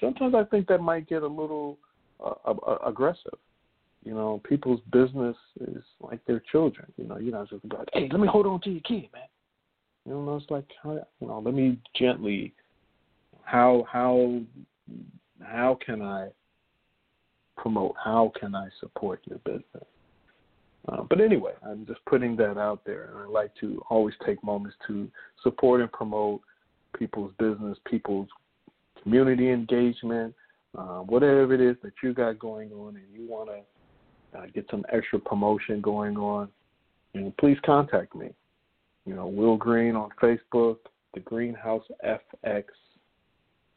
sometimes I think that might get a little uh, uh, aggressive. You know, people's business is like their children. You know, you're not just like, "Hey, let me hold on to your kid, man." You know, it's like you know, let me gently how how how can I promote? How can I support your business? Uh, but anyway, I'm just putting that out there, and I like to always take moments to support and promote people's business, people's community engagement, uh, whatever it is that you got going on, and you want to uh, get some extra promotion going on. You know, please contact me. You know, Will Green on Facebook, the Greenhouse FX,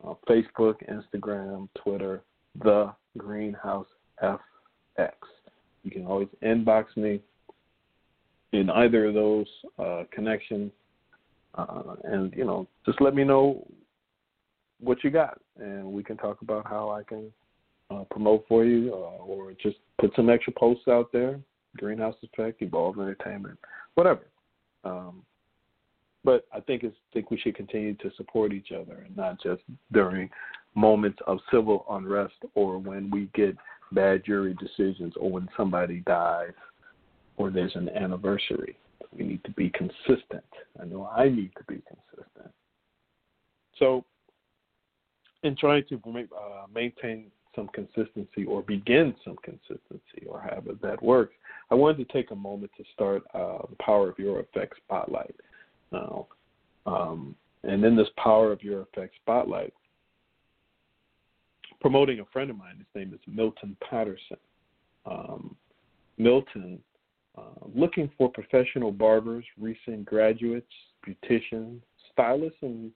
uh, Facebook, Instagram, Twitter, the Greenhouse FX. You can always inbox me in either of those uh, connections, uh, and you know, just let me know what you got, and we can talk about how I can uh, promote for you, uh, or just put some extra posts out there. Greenhouse Effect, Evolve Entertainment, whatever. Um, but I think it's think we should continue to support each other and not just during moments of civil unrest or when we get bad jury decisions or when somebody dies or there's an anniversary. We need to be consistent. I know I need to be consistent. So, in trying to uh, maintain some consistency or begin some consistency or however that works, I wanted to take a moment to start uh, the Power of Your Effect Spotlight now. Um, and in this Power of Your Effect spotlight, promoting a friend of mine. His name is Milton Patterson. Um, Milton, uh, looking for professional barbers, recent graduates, beauticians, stylists, and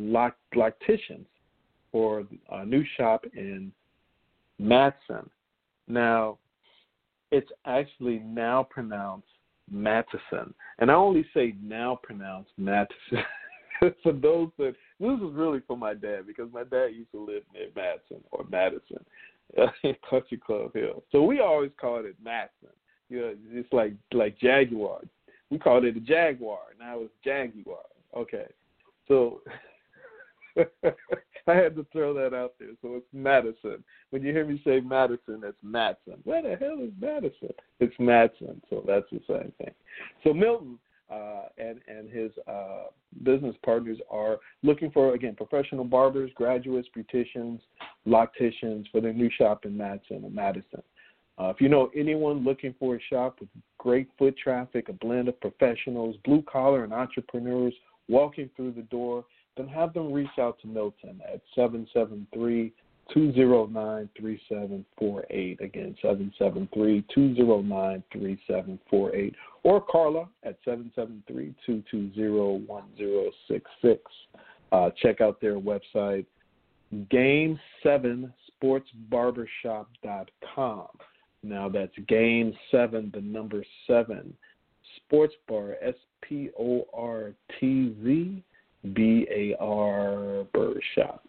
locticians for a new shop in Matteson. Now, it's actually now pronounced Mattison, and I only say now pronounced Mattison for those that this is really for my dad because my dad used to live near Madison or Madison in Country Club Hill, so we always called it Matson. You know, it's like like Jaguar. We called it a Jaguar. Now it's Jaguar. Okay, so I had to throw that out there. So it's Madison. When you hear me say Madison, it's Matson. Where the hell is Madison? It's Matson. So that's the same thing. So Milton uh, and and his uh, business partners are looking for again professional barbers, graduates, beauticians, locticians for their new shop in Matson and Madison. Uh, if you know anyone looking for a shop with great foot traffic, a blend of professionals, blue collar, and entrepreneurs walking through the door, then have them reach out to Milton at 773 209 3748. Again, 773 209 3748. Or Carla at 773 220 1066. Uh, check out their website, game7sportsbarbershop.com. Now that's game seven, the number seven, sports bar, S P O R T Z B A R Barbershop.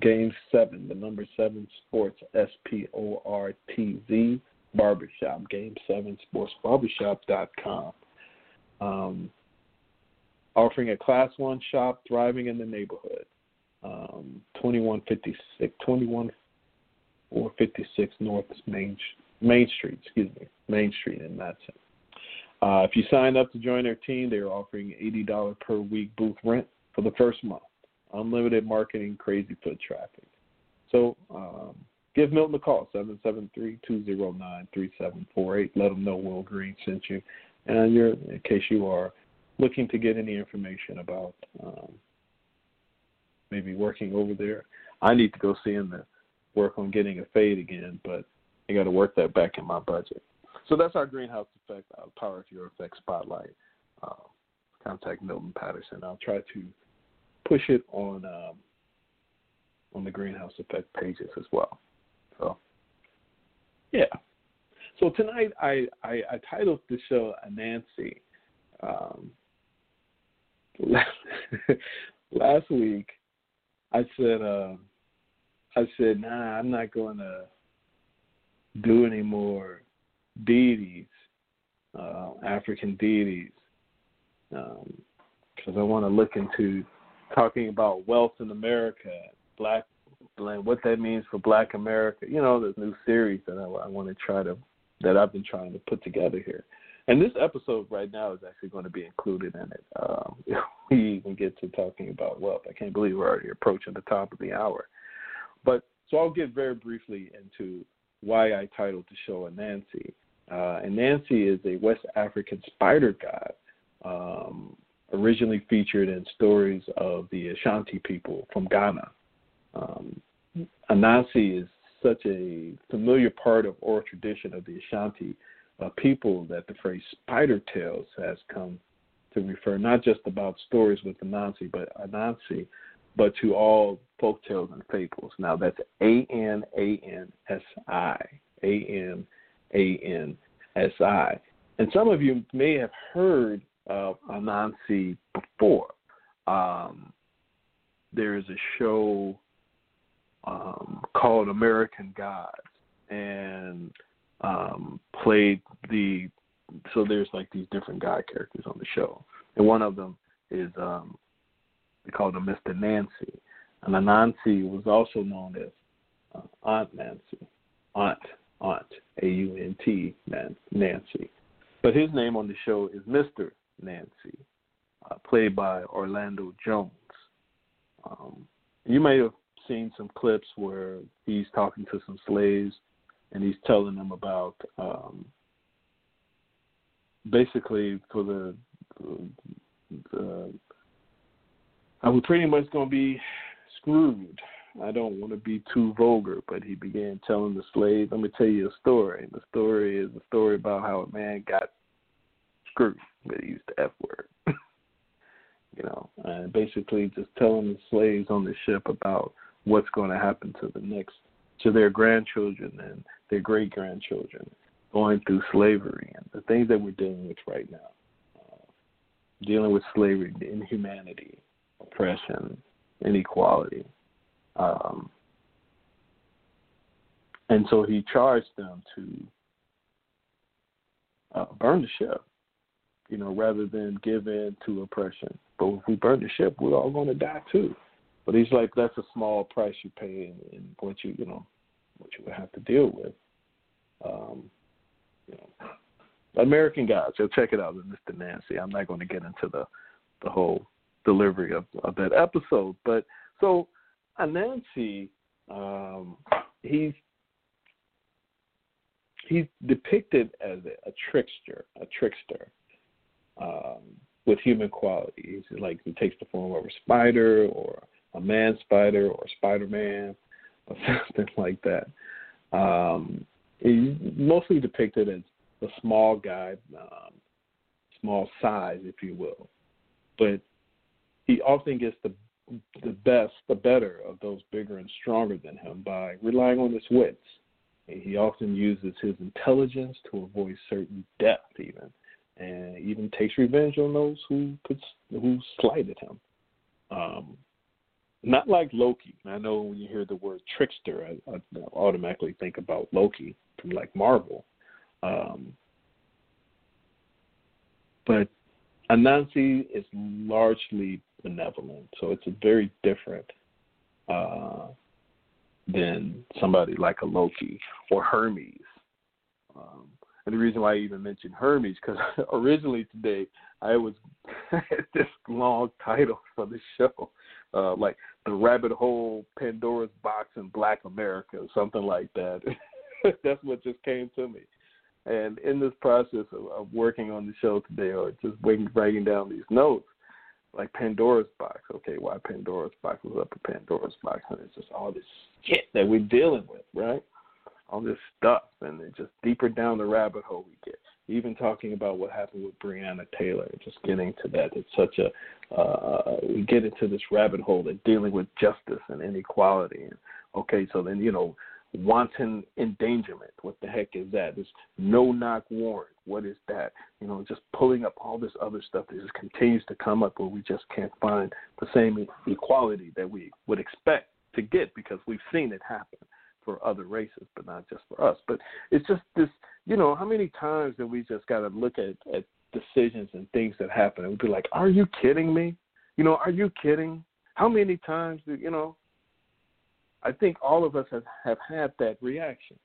Game seven, the number seven sports, S P O R T Z Barbershop. Game seven sports barbershop.com. Um, offering a class one shop, thriving in the neighborhood. Um, 2156, 2156 North Main, Main Street, excuse me, Main Street in Matteson. Uh, if you sign up to join their team, they are offering $80 per week booth rent for the first month. Unlimited marketing, crazy foot traffic. So um, give Milton a call, 773-209-3748. Let them know Will Green sent you. And you're, in case you are looking to get any information about um, maybe working over there, I need to go see him to work on getting a fade again, but I got to work that back in my budget. So that's our greenhouse effect, our power of your effect spotlight. Uh, contact Milton Patterson. I'll try to push it on um, on the greenhouse effect pages as well. So yeah. So tonight I I, I titled the show Anansi. Um, last week I said uh, I said nah I'm not going to do any more deities, uh, African deities, because um, I want to look into talking about wealth in America, black, what that means for Black America. You know, this new series that I, I want to try to that I've been trying to put together here. And this episode right now is actually going to be included in it. Um, we even get to talking about wealth. I can't believe we're already approaching the top of the hour. But so I'll get very briefly into why I titled the show Anansi. Uh, Anansi is a West African spider god, um, originally featured in stories of the Ashanti people from Ghana. Um, Anansi is such a familiar part of oral tradition of the Ashanti uh, people that the phrase spider tales has come to refer not just about stories with Anansi, but Anansi, but to all folk tales and fables. Now that's A N A N S I. A N A N S I. And some of you may have heard of Anansi before. Um, there's a show um, called American Gods, and um, played the. So there's like these different god characters on the show, and one of them is um, they called him Mr. Nancy, and Anansi was also known as uh, Aunt Nancy, Aunt Aunt, A U N T, Nancy. But his name on the show is Mr. Nancy, uh, played by Orlando Jones. Um, you may have seen some clips where he's talking to some slaves and he's telling them about um, basically for the, the I was pretty much going to be screwed. I don't want to be too vulgar, but he began telling the slave, let me tell you a story. The story is a story about how a man got screwed, but he used the F word. you know, and basically just telling the slaves on the ship about what's going to happen to the next, to their grandchildren and their great grandchildren going through slavery and the things that we're dealing with right now. Uh, dealing with slavery, inhumanity, oppression, inequality. Um, and so he charged them to uh, burn the ship, you know, rather than give in to oppression. But if we burn the ship, we're all going to die too. But he's like, that's a small price you pay, and, what you, you know, what you would have to deal with. Um, you know, American Gods. So check it out with Mr. Nancy. I'm not going to get into the the whole delivery of, of that episode, but so Anansi, um, he's he's depicted as a, a trickster, a trickster um, with human qualities. Like he takes the form of a spider or a man spider or Spider Man or something like that. Um, he's mostly depicted as a small guy, um, small size, if you will, but he often gets the the best, the better of those bigger and stronger than him by relying on his wits. He often uses his intelligence to avoid certain death, even, and even takes revenge on those who puts, who slighted him. Um, not like Loki. I know when you hear the word trickster, I, I automatically think about Loki from like Marvel. Um, but Anansi is largely benevolent, so it's very different uh, than somebody like a Loki or Hermes. Um, and the reason why I even mentioned Hermes because originally today I was this long title for the show, uh, like the rabbit hole Pandora's box in Black America, something like that. That's what just came to me. And in this process of, of working on the show today, or just writing down these notes, like Pandora's box. Okay, why Pandora's box was up a Pandora's box, and it's just all this shit that we're dealing with, right? All this stuff, and it just deeper down the rabbit hole we get. Even talking about what happened with Breonna Taylor, just getting to that. It's such a uh, we get into this rabbit hole that dealing with justice and inequality. And okay, so then you know wanton endangerment. What the heck is that? This no knock warrant. What is that? You know, just pulling up all this other stuff that just continues to come up where we just can't find the same equality that we would expect to get because we've seen it happen for other races, but not just for us. But it's just this, you know, how many times that we just got to look at, at decisions and things that happen and we'd be like, are you kidding me? You know, are you kidding? How many times do, you know, I think all of us have, have had that reaction.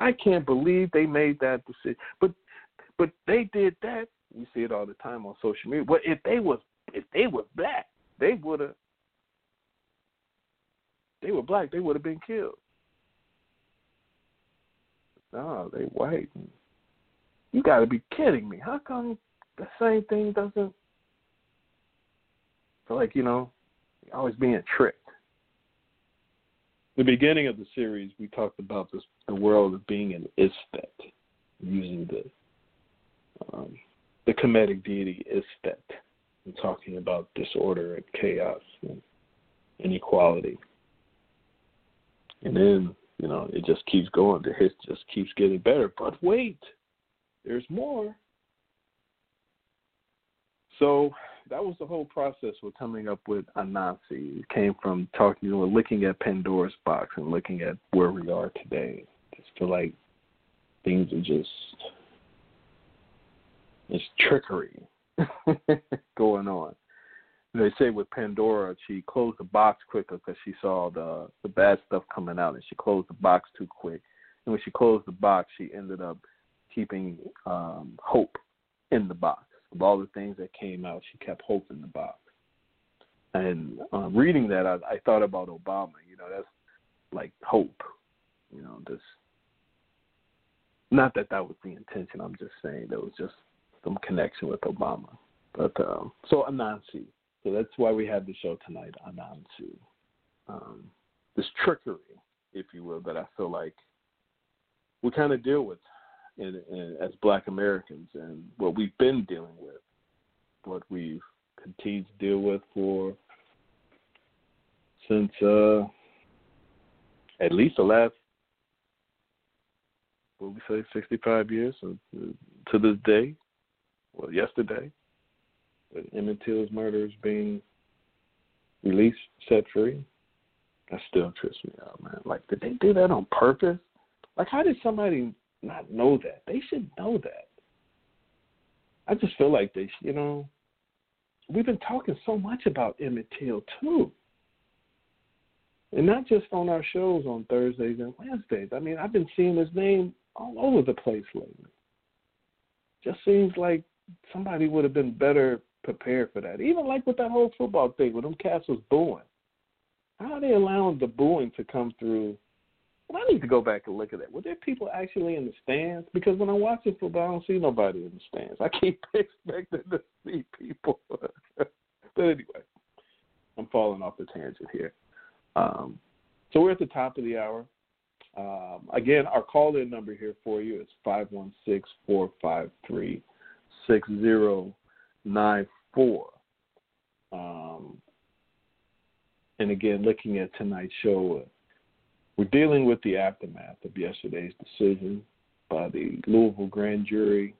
I can't believe they made that decision. But but they did that. We see it all the time on social media. But if they was if they were black, they would have they were black, they would have been killed. No, they white. You got to be kidding me. How come the same thing doesn't feel like you know always being tricked? The beginning of the series, we talked about this, the world of being an Isfet, using the um, the Kemetic deity Isfet, and talking about disorder and chaos and inequality. And then, you know, it just keeps going. The hit just keeps getting better. But wait, there's more. So that was the whole process with coming up with Anansi. It came from talking, you know, looking at Pandora's box and looking at where we are today. Just feel like things are just it's trickery going on. They say with Pandora, she closed the box quicker because she saw the the bad stuff coming out, and she closed the box too quick. And when she closed the box, she ended up keeping um, hope in the box of all the things that came out, she kept hope in the box. And uh, reading that, I, I thought about Obama. You know, that's like hope. You know, this. Not that that was the intention. I'm just saying there was just some connection with Obama. But um, so Anansi, So that's why we have the show tonight, Anansi. Um, this trickery, if you will, that I feel like we kind of deal with in, in, as Black Americans, and what we've been dealing with, what we've continued to deal with for since uh, at least the last what we say, 65 years so, to this day, well, yesterday, with Emmett Till's murderers being released, set free, that still trips me out, man. Like, did they do that on purpose? Like, how did somebody not know that? They should know that. I just feel like they, you know, we've been talking so much about Emmett Till too, and not just on our shows on Thursdays and Wednesdays. I mean, I've been seeing his name all over the place lately. Just seems like somebody would have been better prepared for that. Even like with that whole football thing, when them cats was booing. How are they allowing the booing to come through? I need to go back and look at that. Were there people actually in the stands? Because when I watch the football, I don't see nobody in the stands. I keep expecting to see people. but anyway, I'm falling off the tangent here. Um, so we're at the top of the hour. Um, again, our call in number here for you is 516 453 6094. Um, and again, looking at tonight's show, we're dealing with the aftermath of yesterday's decision by the Louisville grand jury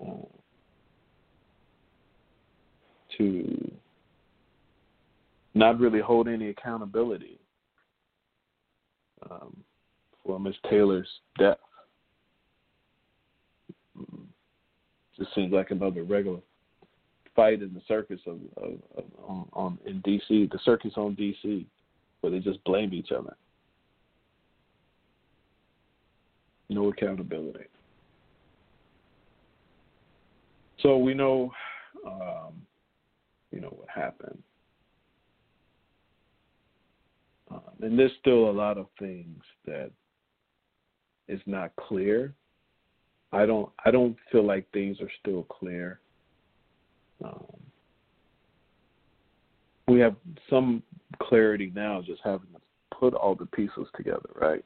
uh, to not really hold any accountability um, for Miss Taylor's death. Just seems like another regular fight in the circus of, of, of on, on in DC, the circus on DC, where they just blame each other. No accountability. So we know, um, you know what happened. Um, and there's still a lot of things that is not clear. I don't I don't feel like things are still clear. Um, we have some clarity now, just having to put all the pieces together, right?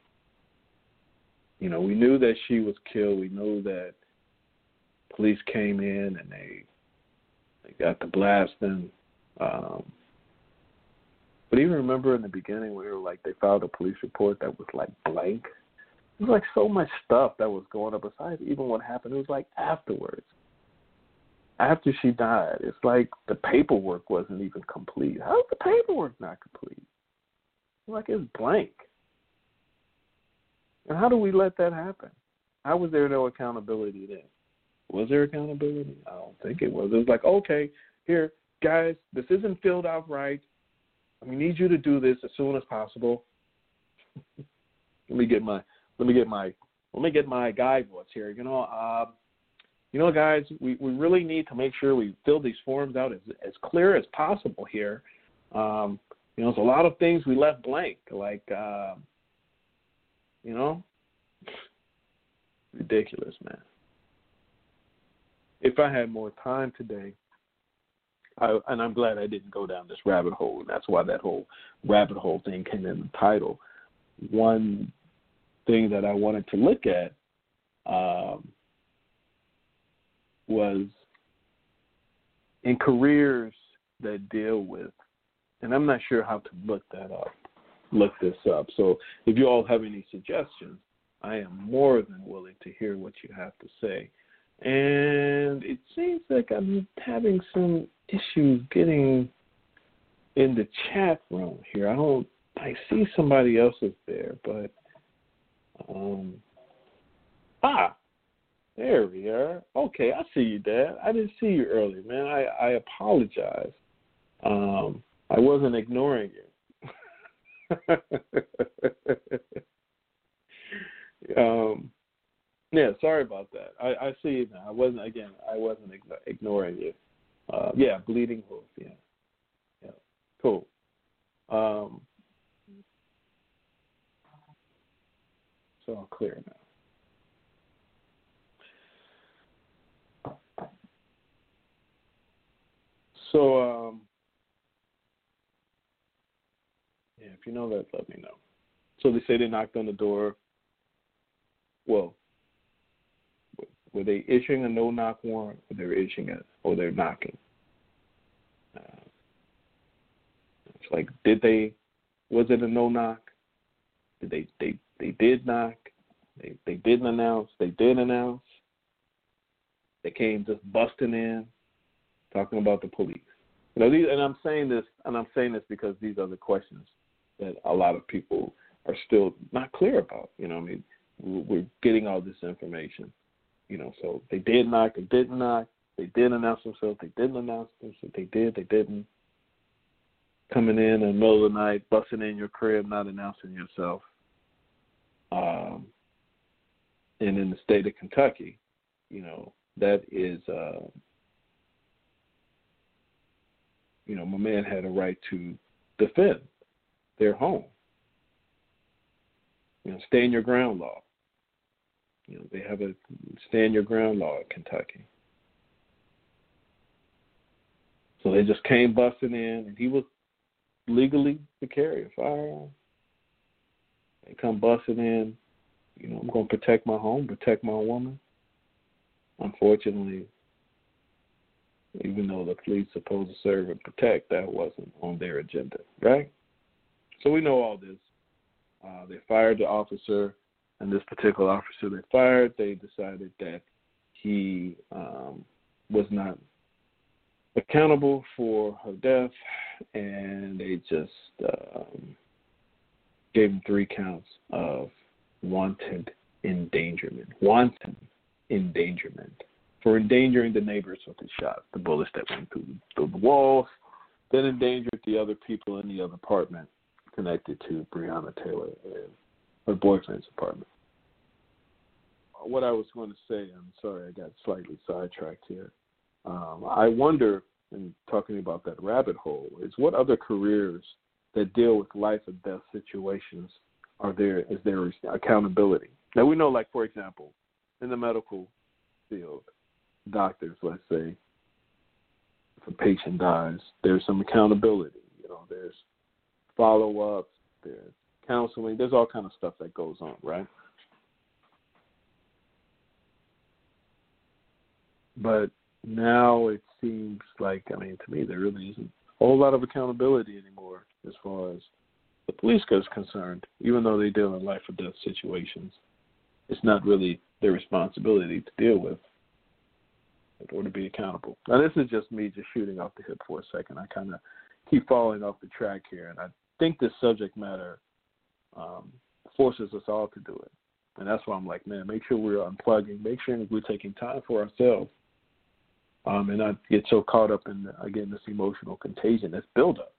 You know, we knew that she was killed. We knew that police came in and they they got the blasting. Um, but even remember in the beginning, we were like, they filed a police report that was like blank. It was like so much stuff that was going on besides even what happened. It was like afterwards. After she died, it's like the paperwork wasn't even complete. How's the paperwork not complete? Like it's blank. And how do we let that happen? How was there no accountability then? Was there accountability? I don't think it was. It was like, okay, here, guys, this isn't filled out right. We need you to do this as soon as possible. let me get my let me get my let me get my guy voice here. You know, uh, you know, guys, we, we really need to make sure we fill these forms out as as clear as possible here. Um, you know, there's a lot of things we left blank, like uh, you know, ridiculous, man. If I had more time today, I, and I'm glad I didn't go down this rabbit hole. And that's why that whole rabbit hole thing came in the title. One thing that I wanted to look at um, was in careers that deal with, and I'm not sure how to look that up, look this up. So if you all have any suggestions, I am more than willing to hear what you have to say. And it seems like I'm having some issues getting in the chat room here. I don't. I see somebody else is there, but um. Ah, there we are. Okay, I see you, Dad. I didn't see you earlier, man. I I apologize. Um, I wasn't ignoring you. um, yeah, sorry about that. I, I see you now. I wasn't again. I wasn't ignoring you. Uh, yeah, bleeding wolf. Yeah, yeah, cool. Um, so all clear now. So, um, yeah, if you know that, let me know. So they say they knocked on the door. Well, were they issuing a no knock warrant, or they're issuing it, or they're knocking? Uh, it's like, did they? Was it a no knock? Did they? They they did knock. They they didn't announce. They did announce. They came just busting in, talking about the police. You know, these, and I'm saying this, and I'm saying this because these are the questions that a lot of people are still not clear about. You know, I mean, we're getting all this information. You know, so they did knock, they didn't knock, they did announce themselves, they didn't announce themselves, they did, they didn't. Coming in in the middle of the night, busting in your crib, not announcing yourself. Um, and in the state of Kentucky, you know, that is, uh, you know, my man had a right to defend their home. You know, stand your ground law. You know, they have a stand your ground law in Kentucky. So they just came busting in, and he was legally to carry a firearm. They come busting in. You know, I'm going to protect my home, protect my woman. Unfortunately, even though the police supposed to serve and protect, that wasn't on their agenda, right? So we know all this. Uh, they fired the officer, and this particular officer they fired, they decided that he um, was not accountable for her death, and they just um, gave him three counts of wanton endangerment. Wanton endangerment for endangering the neighbors with his shots, the bullets that went through, through the walls, then endangered the other people in the other apartment connected to Breonna Taylor and her boyfriend's apartment. What I was going to say, I'm sorry, I got slightly sidetracked here. Um, I wonder, in talking about that rabbit hole, is what other careers that deal with life or death situations are there? Is there accountability? Now we know, like for example, in the medical field, doctors, let's say, if a patient dies, there's some accountability. You know, there's follow ups, there's counseling, there's all kind of stuff that goes on, right? But now it seems like, I mean, to me, there really isn't a whole lot of accountability anymore as far as the police is concerned, even though they deal in life or death situations. It's not really their responsibility to deal with or to be accountable. Now, this is just me just shooting off the hip for a second. I kind of keep falling off the track here, and I think this subject matter um, forces us all to do it. And that's why I'm like, man, make sure we're unplugging, make sure we're taking time for ourselves, um, and not get so caught up in again this emotional contagion, this buildup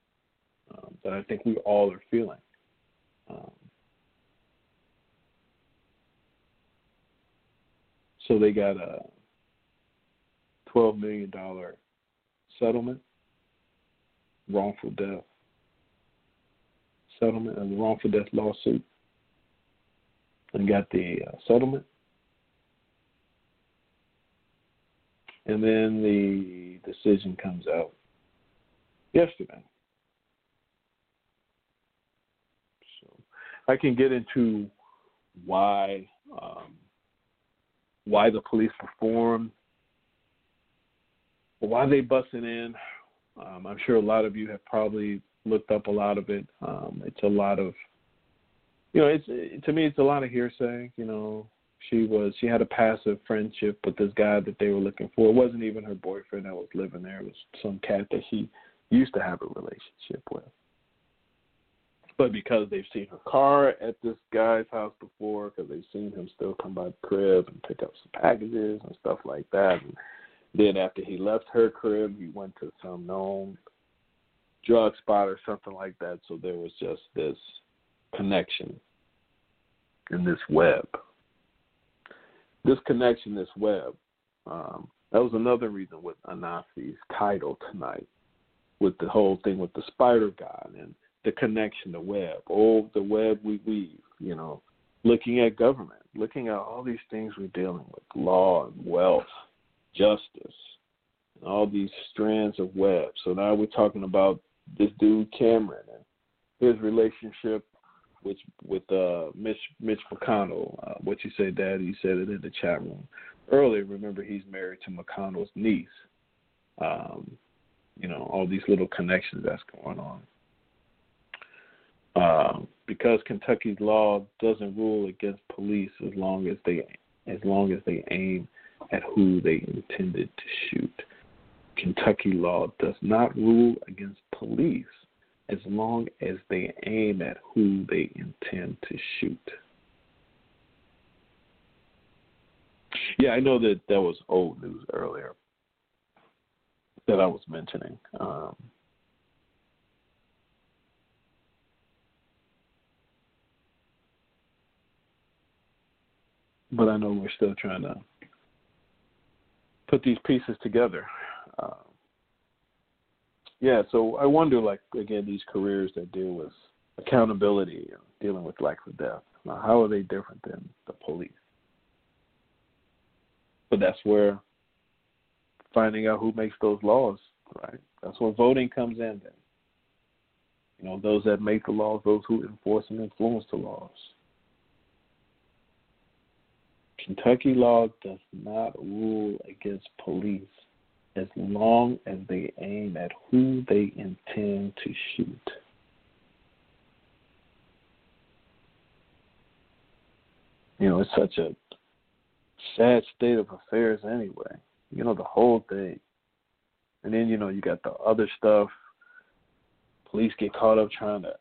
um, that I think we all are feeling. Um, so they got a twelve million dollar settlement, wrongful death settlement of the wrongful death lawsuit and got the uh, settlement. And then the decision comes out yesterday. So I can get into why um, why the police performed, why they busted in. Um, I'm sure a lot of you have probably looked up a lot of it. Um, it's a lot of, you know, it's it, to me it's a lot of hearsay. You know, she was she had a passive friendship with this guy that they were looking for. It wasn't even her boyfriend that was living there. It was some cat that she used to have a relationship with. But because they've seen her car at this guy's house before, because they've seen him still come by the crib and pick up some packages and stuff like that. And then after he left her crib, he went to some known drug spot or something like that. So there was just this connection in this web. This connection, this web. Um, that was another reason with Anansi's title tonight, with the whole thing with the spider god and the connection, the web. Oh, the web we weave. You know, looking at government, looking at all these things we're dealing with, law and wealth, justice, and all these strands of web. So now we're talking about this dude Cameron and his relationship with with uh, Mitch Mitch McConnell. Uh, what you say, Dad? You said it in the chat room earlier. Remember, he's married to McConnell's niece. Um, you know, all these little connections that's going on. Um, because Kentucky's law doesn't rule against police as long as they as long as they aim at who they intended to shoot. Kentucky law does not rule against police as long as they aim at who they intend to shoot. Yeah, I know that that was old news earlier that I was mentioning. Um, but I know we're still trying to put these pieces together. Um, yeah, so I wonder, like again, these careers that deal with accountability, dealing with life or death. Now, how are they different than the police? But that's where finding out who makes those laws, right? That's where voting comes in. Then, you know, those that make the laws, those who enforce and influence the laws. Kentucky law does not rule against police as long as they aim at who they intend to shoot. You know, it's such a sad state of affairs anyway. You know, the whole thing. And then, you know, you got the other stuff. Police get caught up trying to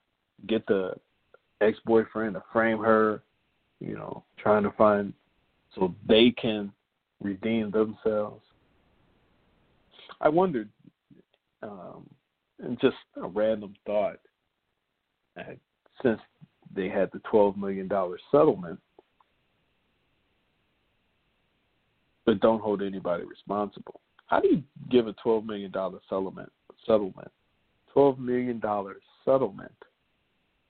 get the ex boyfriend to frame her, you know, trying to find so they can redeem themselves. I wondered, um, and just a random thought, uh, since they had the $12 million settlement, but don't hold anybody responsible. How do you give a $12 million settlement? Settlement, $12 million settlement,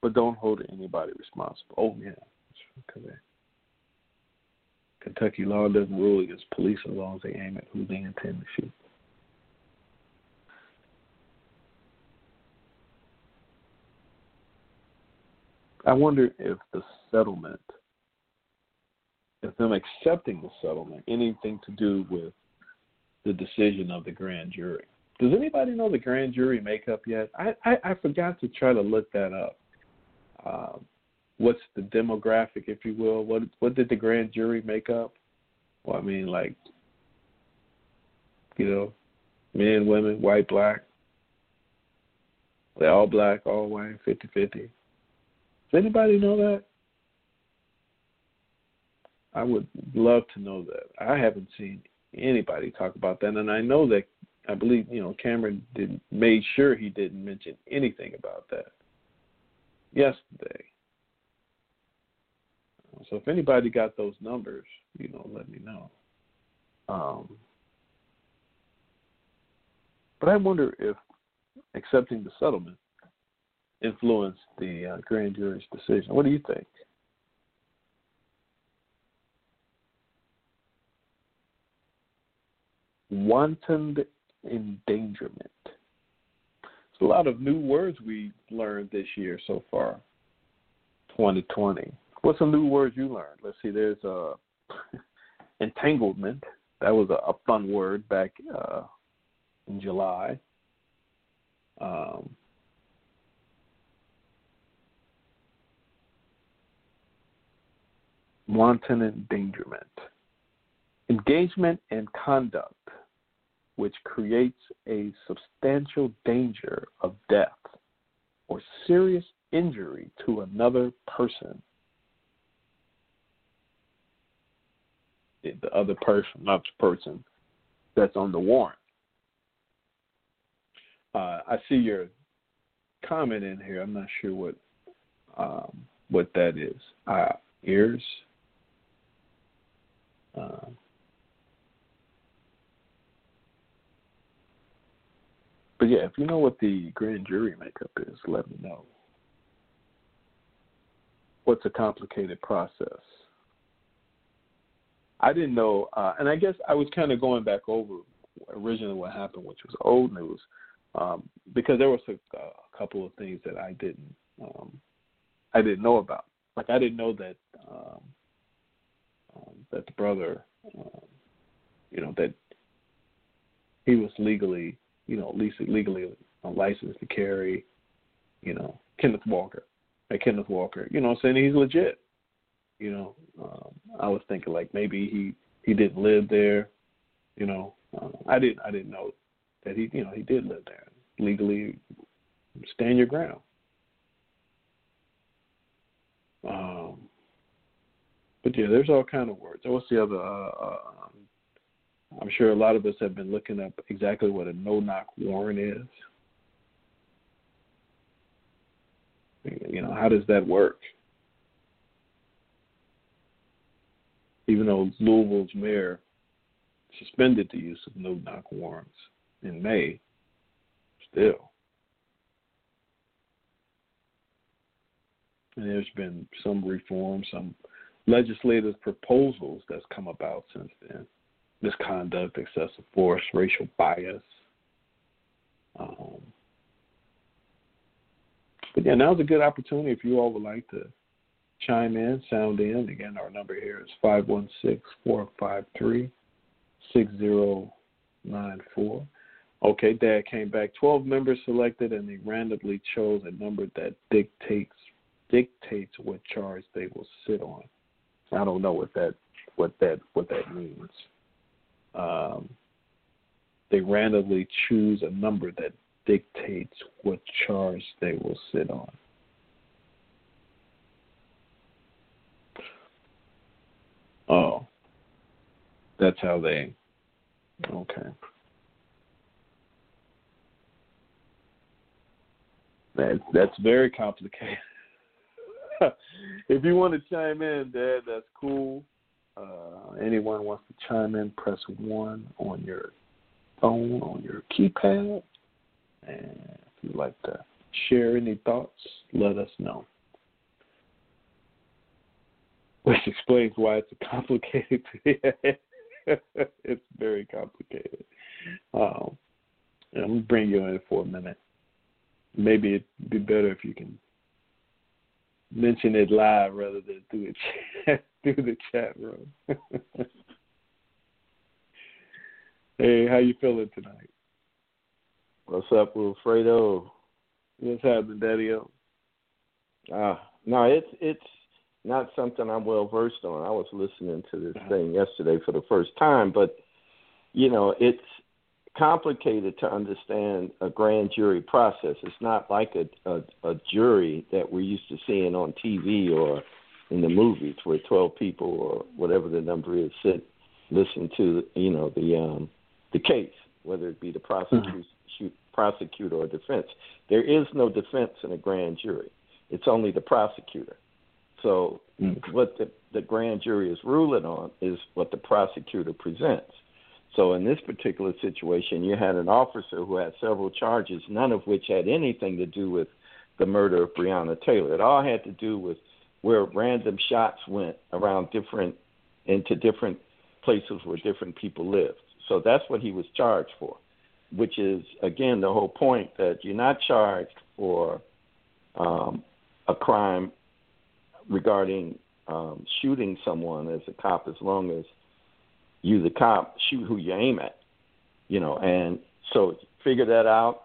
but don't hold anybody responsible. Oh yeah, okay. Kentucky law doesn't rule against police as long as they aim at who they intend to shoot. I wonder if the settlement, if them accepting the settlement, anything to do with the decision of the grand jury. Does anybody know the grand jury makeup yet? I, I, I forgot to try to look that up. Um, what's the demographic, if you will? What what did the grand jury make up? Well, I mean, like, you know, men, women, white, black. They're all black, all white, fifty fifty. Does anybody know that? I would love to know that. I haven't seen anybody talk about that, and I know that I believe you know Cameron did made sure he didn't mention anything about that yesterday. So if anybody got those numbers, you know, let me know. Um, but I wonder if accepting the settlement influenced the uh, grand jury's decision. What do you think? Wanton endangerment. It's a lot of new words we learned this year so far, 2020. What's some new words you learned? Let's see. There's uh, entanglement. That was a, a fun word back uh, in July. Um, wanton endangerment. Engagement and conduct which creates a substantial danger of death or serious injury to another person the other person, not the person that's on the warrant. Uh, I see your comment in here. I'm not sure what um, what that is. Uh, ears. Uh, but yeah, if you know what the grand jury makeup is, let me know. What's a complicated process? I didn't know, uh, and I guess I was kind of going back over originally what happened, which was old news, um, because there was a, a couple of things that I didn't um, I didn't know about. Like I didn't know that um, um, that the brother, um, you know, that he was legally, you know, at least legally licensed to carry, you know, Kenneth Walker. Kenneth Walker, you know, I'm saying he's legit. You know, um, I was thinking like maybe he he didn't live there. You know, um, I didn't I didn't know that he you know he did live there legally. Stand your ground. Um, but yeah, there's all kind of words. What's the other? Uh, uh, I'm sure a lot of us have been looking up exactly what a no-knock warrant is. You know, how does that work? Even though Louisville's mayor suspended the use of no-knock warrants in May, still. And there's been some reform, some legislative proposals that's come about since then. Misconduct, excessive force, racial bias. Um, but yeah, now's a good opportunity if you all would like to chime in, sound in. Again, our number here is 516 453 6094. Okay, Dad came back. 12 members selected, and they randomly chose a number that dictates dictates what charge they will sit on. I don't know what that what that what that means. Um, they randomly choose a number that dictates what charge they will sit on. Oh, that's how they. Okay. That that's very complicated. if you want to chime in, Dad, that's cool. Uh, anyone wants to chime in, press one on your phone, on your keypad. And if you'd like to share any thoughts, let us know. Which explains why it's a complicated. it's very complicated. Um, I'm gonna bring you in for a minute. Maybe it'd be better if you can mention it live rather than through the chat through the chat room. hey, how you feeling tonight? What's up, Wilfredo? What's happening, Daddy? Ah, no, it's it's not something I'm well versed on. I was listening to this Uh-huh. thing yesterday for the first time, but you know, it's complicated to understand a grand jury process. It's not like a, a a jury that we're used to seeing on TV or in the movies where 12 people or whatever the number is sit listen to you know the um the case whether it be the prosecution prosecutor or defense there is no defense in a grand jury it's only the prosecutor so Mm. what the the grand jury is ruling on is what the prosecutor presents so in this particular situation you had an officer who had several charges none of which had anything to do with the murder of Breonna Taylor it all had to do with where random shots went around different into different places where different people lived. So that's what he was charged for, which is again the whole point that you're not charged for um, a crime regarding um, shooting someone as a cop as long as you the cop shoot who you aim at, you know, and so figure that out,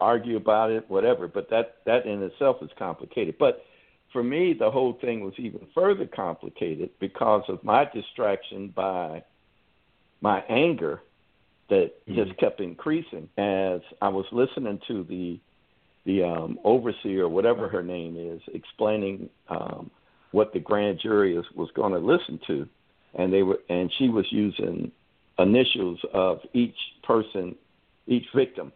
argue about it, whatever. But that that in itself is complicated. But for me, the whole thing was even further complicated because of my distraction by my anger that just kept increasing as I was listening to the the um, overseer, whatever her name is, explaining um, what the grand jury is, was going to listen to, and they were and she was using initials of each person, each victim,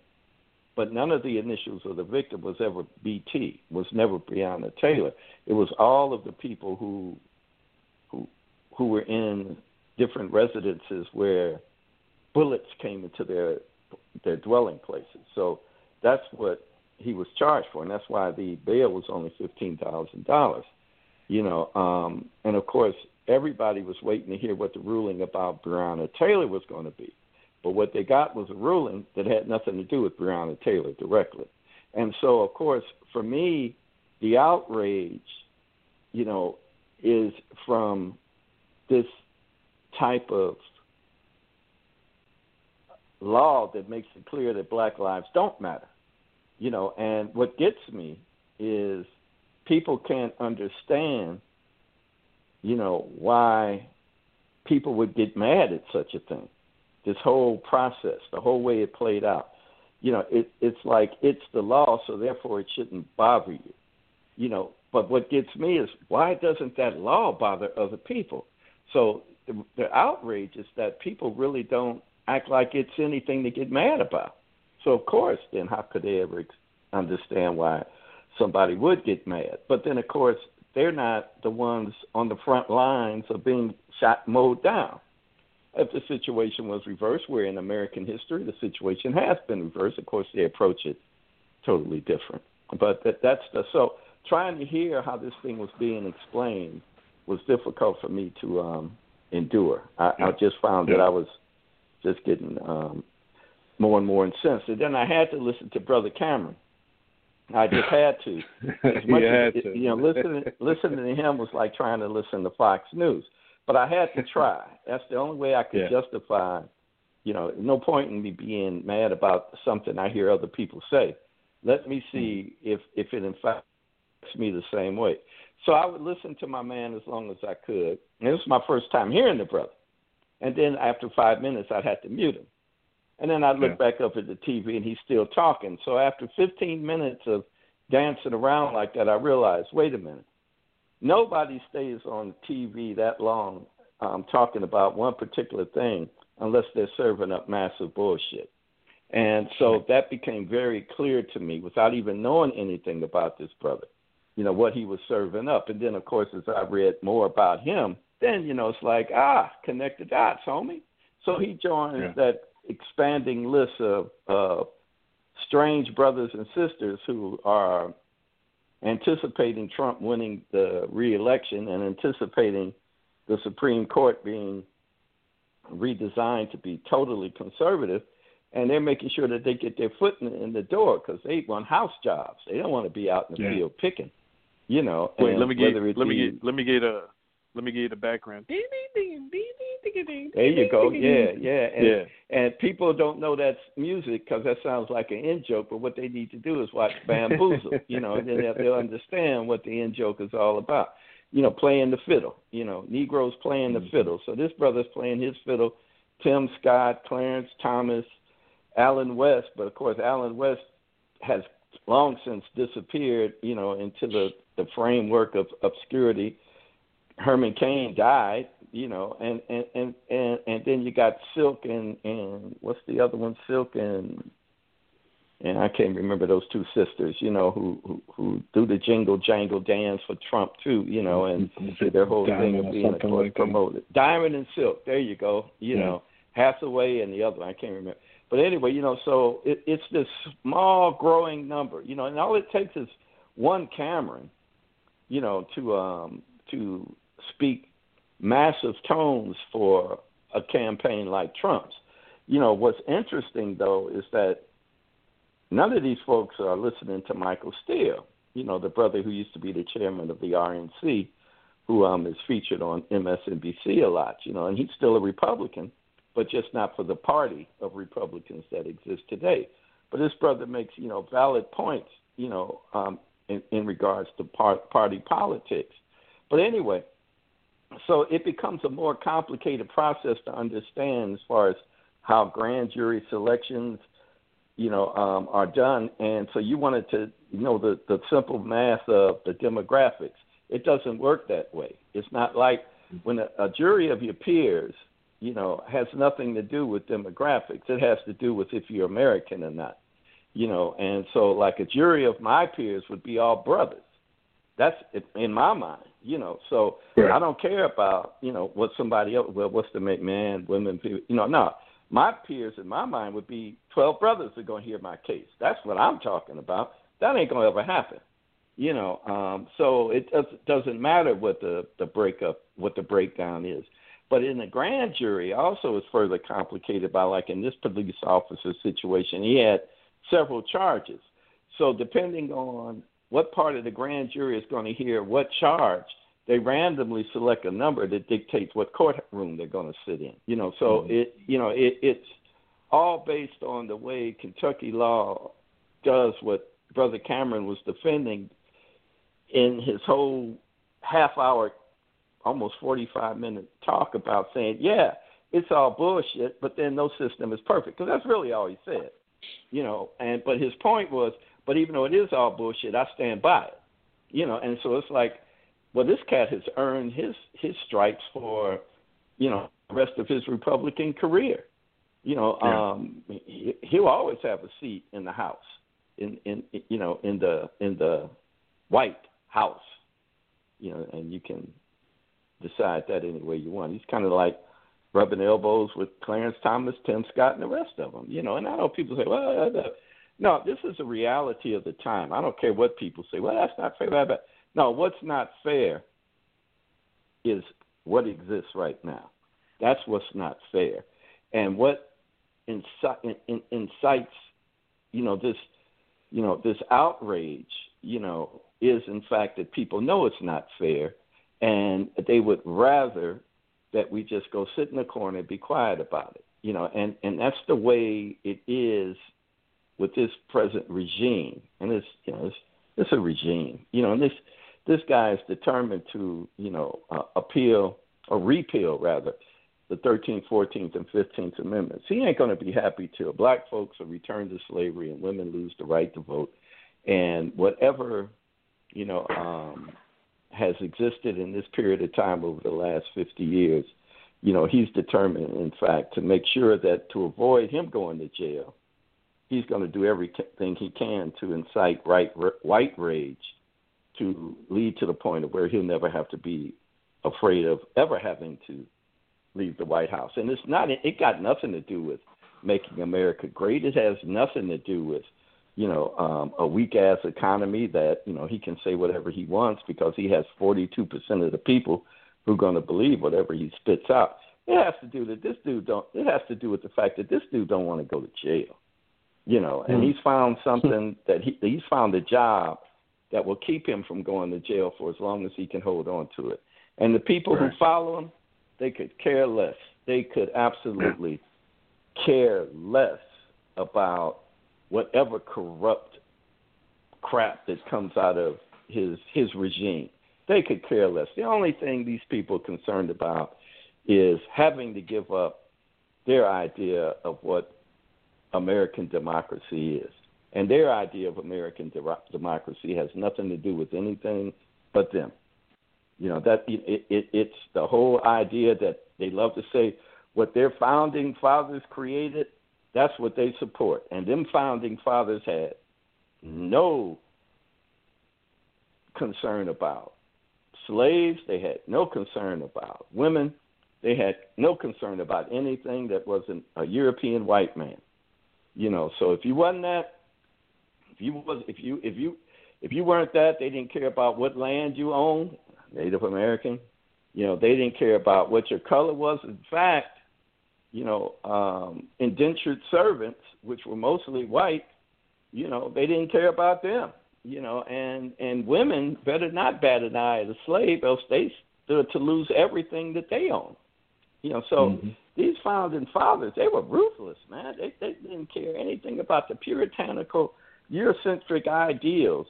but none of the initials of the victim was ever BT, was never Breonna Taylor. It was all of the people who who who were in different residences where bullets came into their their dwelling places. So that's what he was charged for, and that's why the bail was only fifteen thousand dollars. You know, um, and of course everybody was waiting to hear what the ruling about Breonna Taylor was going to be, But what they got was a ruling that had nothing to do with Breonna Taylor directly. And so, of course, for me, the outrage, you know, is from this type of law that makes it clear that black lives don't matter. You know, and what gets me is people can't understand, you know, why people would get mad at such a thing. This whole process, the whole way it played out. You know, it, it's like it's the law, so therefore it shouldn't bother you. You know, but what gets me is why doesn't that law bother other people? So the, the outrage is that people really don't act like it's anything to get mad about. So of course, then how could they ever understand why somebody would get mad? But then of course, they're not the ones on the front lines of being shot, mowed down. If the situation was reversed, where in American history the situation has been reversed, of course they approach it totally different. But that, that's the so trying to hear how this thing was being explained was difficult for me to um endure. I, I just found yeah. that I was just getting um more and more incensed. And then I had to listen to Brother Cameron. I just had to. As much you as, had to. You know, listening listening to him was like trying to listen to Fox News. But I had to try. That's the only way I could yeah. justify. You know, no point in me being mad about something I hear other people say. Let me see mm-hmm. if if it in fact me the same way. So I would listen to my man as long as I could. And this was my first time hearing the brother. And then after five minutes, I'd have to mute him. And then I'd look yeah. back up at the TV and he's still talking. So after 15 minutes of dancing around like that, I realized, wait a minute. Nobody stays on TV that long um, talking about one particular thing unless they're serving up massive bullshit. And so that became very clear to me without even knowing anything about this brother you know, what he was serving up. And then, of course, as I read more about him, then, you know, it's like, ah, connect the dots, homie. So he joins yeah. that expanding list of uh, strange brothers and sisters who are anticipating Trump winning the reelection and anticipating the Supreme Court being redesigned to be totally conservative. And they're making sure that they get their foot in, in the door because they want house jobs. They don't want to be out in the yeah. field picking you know. Wait, let me get let me get let me get a let me get the background. There you go. Yeah, yeah. And, yeah. and people don't know that's music because that sounds like an in joke. But what they need to do is watch Bamboozle, you know, and then they'll understand what the in joke is all about. You know, playing the fiddle. You know, Negroes playing the mm-hmm. fiddle. So this brother's playing his fiddle. Tim Scott, Clarence Thomas, Allen West. But of course, Allen West has long since disappeared. You know, into the the framework of obscurity. Herman Cain died, you know, and and and and, and then you got Silk and and what's the other one? Silk and and I can't remember those two sisters, you know, who who, who do the jingle jangle dance for Trump too, you know, and their whole Diamond thing of being a like promoted. That. Diamond and Silk, there you go, you yeah. know, Hathaway and the other one, I can't remember. But anyway, you know, so it, it's this small growing number, you know, and all it takes is one Cameron you know, to um, to speak massive tones for a campaign like Trump's. You know, what's interesting though is that none of these folks are listening to Michael Steele. You know, the brother who used to be the chairman of the RNC, who um, is featured on MSNBC a lot. You know, and he's still a Republican, but just not for the party of Republicans that exist today. But this brother makes you know valid points. You know, um, in, in regards to part, party politics. But anyway, so it becomes a more complicated process to understand as far as how grand jury selections, you know, um, are done. And so you wanted to you know the, the simple math of the demographics. It doesn't work that way. It's not like when a, a jury of your peers, you know, has nothing to do with demographics. It has to do with if you're American or not you know, and so like a jury of my peers would be all brothers. That's in my mind, you know. So right. I don't care about you know what somebody else. Well, what's the man, women, people, you know. No, my peers in my mind would be twelve brothers that are going to hear my case. That's what I'm talking about. That ain't going to ever happen, you know. Um, so it does, doesn't matter what the the breakup, what the breakdown is. But in the grand jury, also is further complicated by, like in this police officer situation, he had several charges. So depending on what part of the grand jury is going to hear what charge, they randomly select a number that dictates what courtroom they're going to sit in. You know, so mm-hmm. it you know it, it's all based on the way Kentucky law does what Brother Cameron was defending in his whole half hour almost 45 minute talk about saying, yeah, it's all bullshit, but then no system is perfect because that's really all he said, you know. And but his point was, but even though it is all bullshit, I stand by it, you know. And so it's like, well, this cat has earned his his stripes for, you know, the rest of his Republican career. You know, yeah. um, he, he'll always have a seat in the House, in in you know in the in the White House, you know, and you can decide that any way you want. He's kind of like rubbing elbows with Clarence Thomas, Tim Scott, and the rest of them. You know, and I know people say, well, no, this is a reality of the time. I don't care what people say. Well, that's not fair. But no, what's not fair is what exists right now. That's what's not fair, and what inci- incites, you know, this, you know, this outrage, you know, is in fact that people know it's not fair and they would rather that we just go sit in the corner and be quiet about it you know and and that's the way it is with this present regime and it's you know it's it's a regime you know and this this guy is determined to you know uh, appeal or repeal rather the 13th, 14th, and 15th Amendments. He ain't going to be happy till black folks are returned to slavery and women lose the right to vote. And whatever, you know, um, has existed in this period of time over the last 50 years, you know, he's determined, in fact, to make sure that to avoid him going to jail, he's going to do everything he can to incite right, white rage to lead to the point of where he'll never have to be afraid of ever having to leave the White House. And it's not, it got nothing to do with making America great. It has nothing to do with you know, um, a weak ass economy that, you know, he can say whatever he wants because he has 42% of the people who are going to believe whatever he spits out. It has to do that this dude don't, it has to do with the fact that this dude don't want to go to jail, you know, and mm. he's found something that he, he's found a job that will keep him from going to jail for as long as he can hold on to it. And the people right. who follow him, they could care less. They could absolutely care less about whatever corrupt crap that comes out of his his regime. They could care less. The only thing these people are concerned about is having to give up their idea of what American democracy is. And their idea of American de- democracy has nothing to do with anything but them. You know that it, it, it's the whole idea that they love to say what their founding fathers created that's what they support. And them founding fathers had no concern about slaves, they had no concern about women, they had no concern about anything that wasn't a European white man. You know, so if you wasn't that, if you was if you if you if you weren't that, they didn't care about what land you owned, Native American. You know, they didn't care about what your color was. In fact, you know, um, indentured servants, which were mostly white, you know, they didn't care about them, you know, and and women better not bat an eye at a slave, else they stood to lose everything that they own, you know. So mm-hmm. These founding fathers, they were ruthless, man. They they didn't care anything about the puritanical, Eurocentric ideals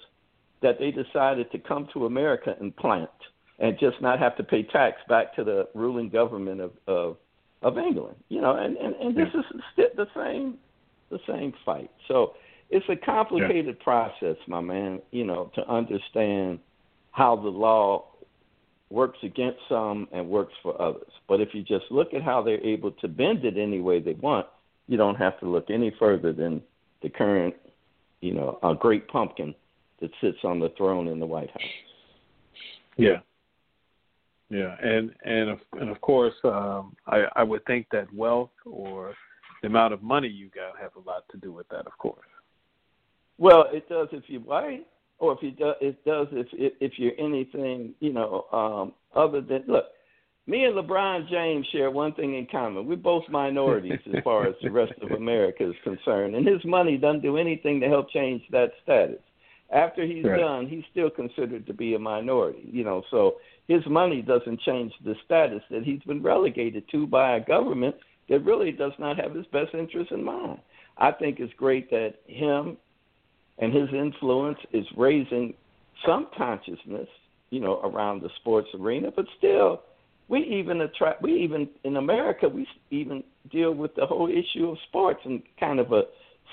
that they decided to come to America and plant, and just not have to pay tax back to the ruling government of of of England. You know, and and, and this yeah. is the same the same fight. So it's a complicated yeah. process, my man. You know, to understand how the law works against some and works for others. But if you just look at how they're able to bend it any way they want, you don't have to look any further than the current, you know, a great pumpkin that sits on the throne in the White House. Yeah, yeah, and and of, and of course, um, I I would think that wealth or the amount of money you got have a lot to do with that, of course. Well, it does if you're white, or if you do, it does if if you're anything, you know, um, other than look. me and LeBron James share one thing in common. We're both minorities as far as the rest of America is concerned, and his money doesn't do anything to help change that status. After he's Right. done, he's still considered to be a minority. You know, so his money doesn't change the status that he's been relegated to by a government that really does not have his best interest in mind. I think it's great that him and his influence is raising some consciousness, you know, around the sports arena, but still we even attract we even in America we even deal with the whole issue of sports in kind of a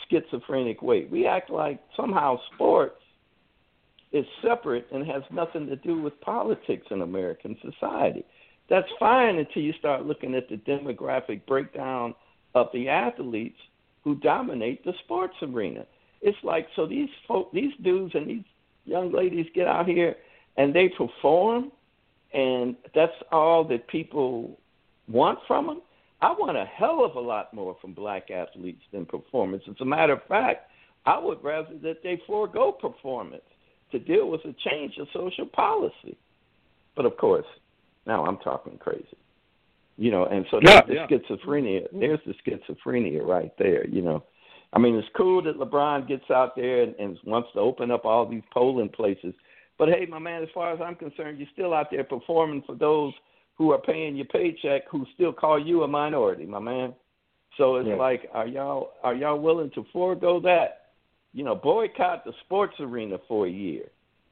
schizophrenic way. We act like somehow sports is separate and has nothing to do with politics in American society. That's fine until you start looking at the demographic breakdown of the athletes who dominate the sports arena. It's like so these folk, these dudes and these young ladies get out here and they perform, and that's all that people want from them. I want a hell of a lot more from black athletes than performance. As a matter of fact, I would rather that they forego performance to deal with a change of social policy. But of course, now I'm talking crazy. You know, and so Yeah, there's the yeah. schizophrenia. There's the schizophrenia right there. You know, I mean, it's cool that LeBron gets out there and, and wants to open up all these polling places. But hey, my man, as far as I'm concerned, you're still out there performing for those who are paying your paycheck, who still call you a minority, my man. So it's Yeah. like, are y'all are y'all willing to forego that? You know, boycott the sports arena for a year.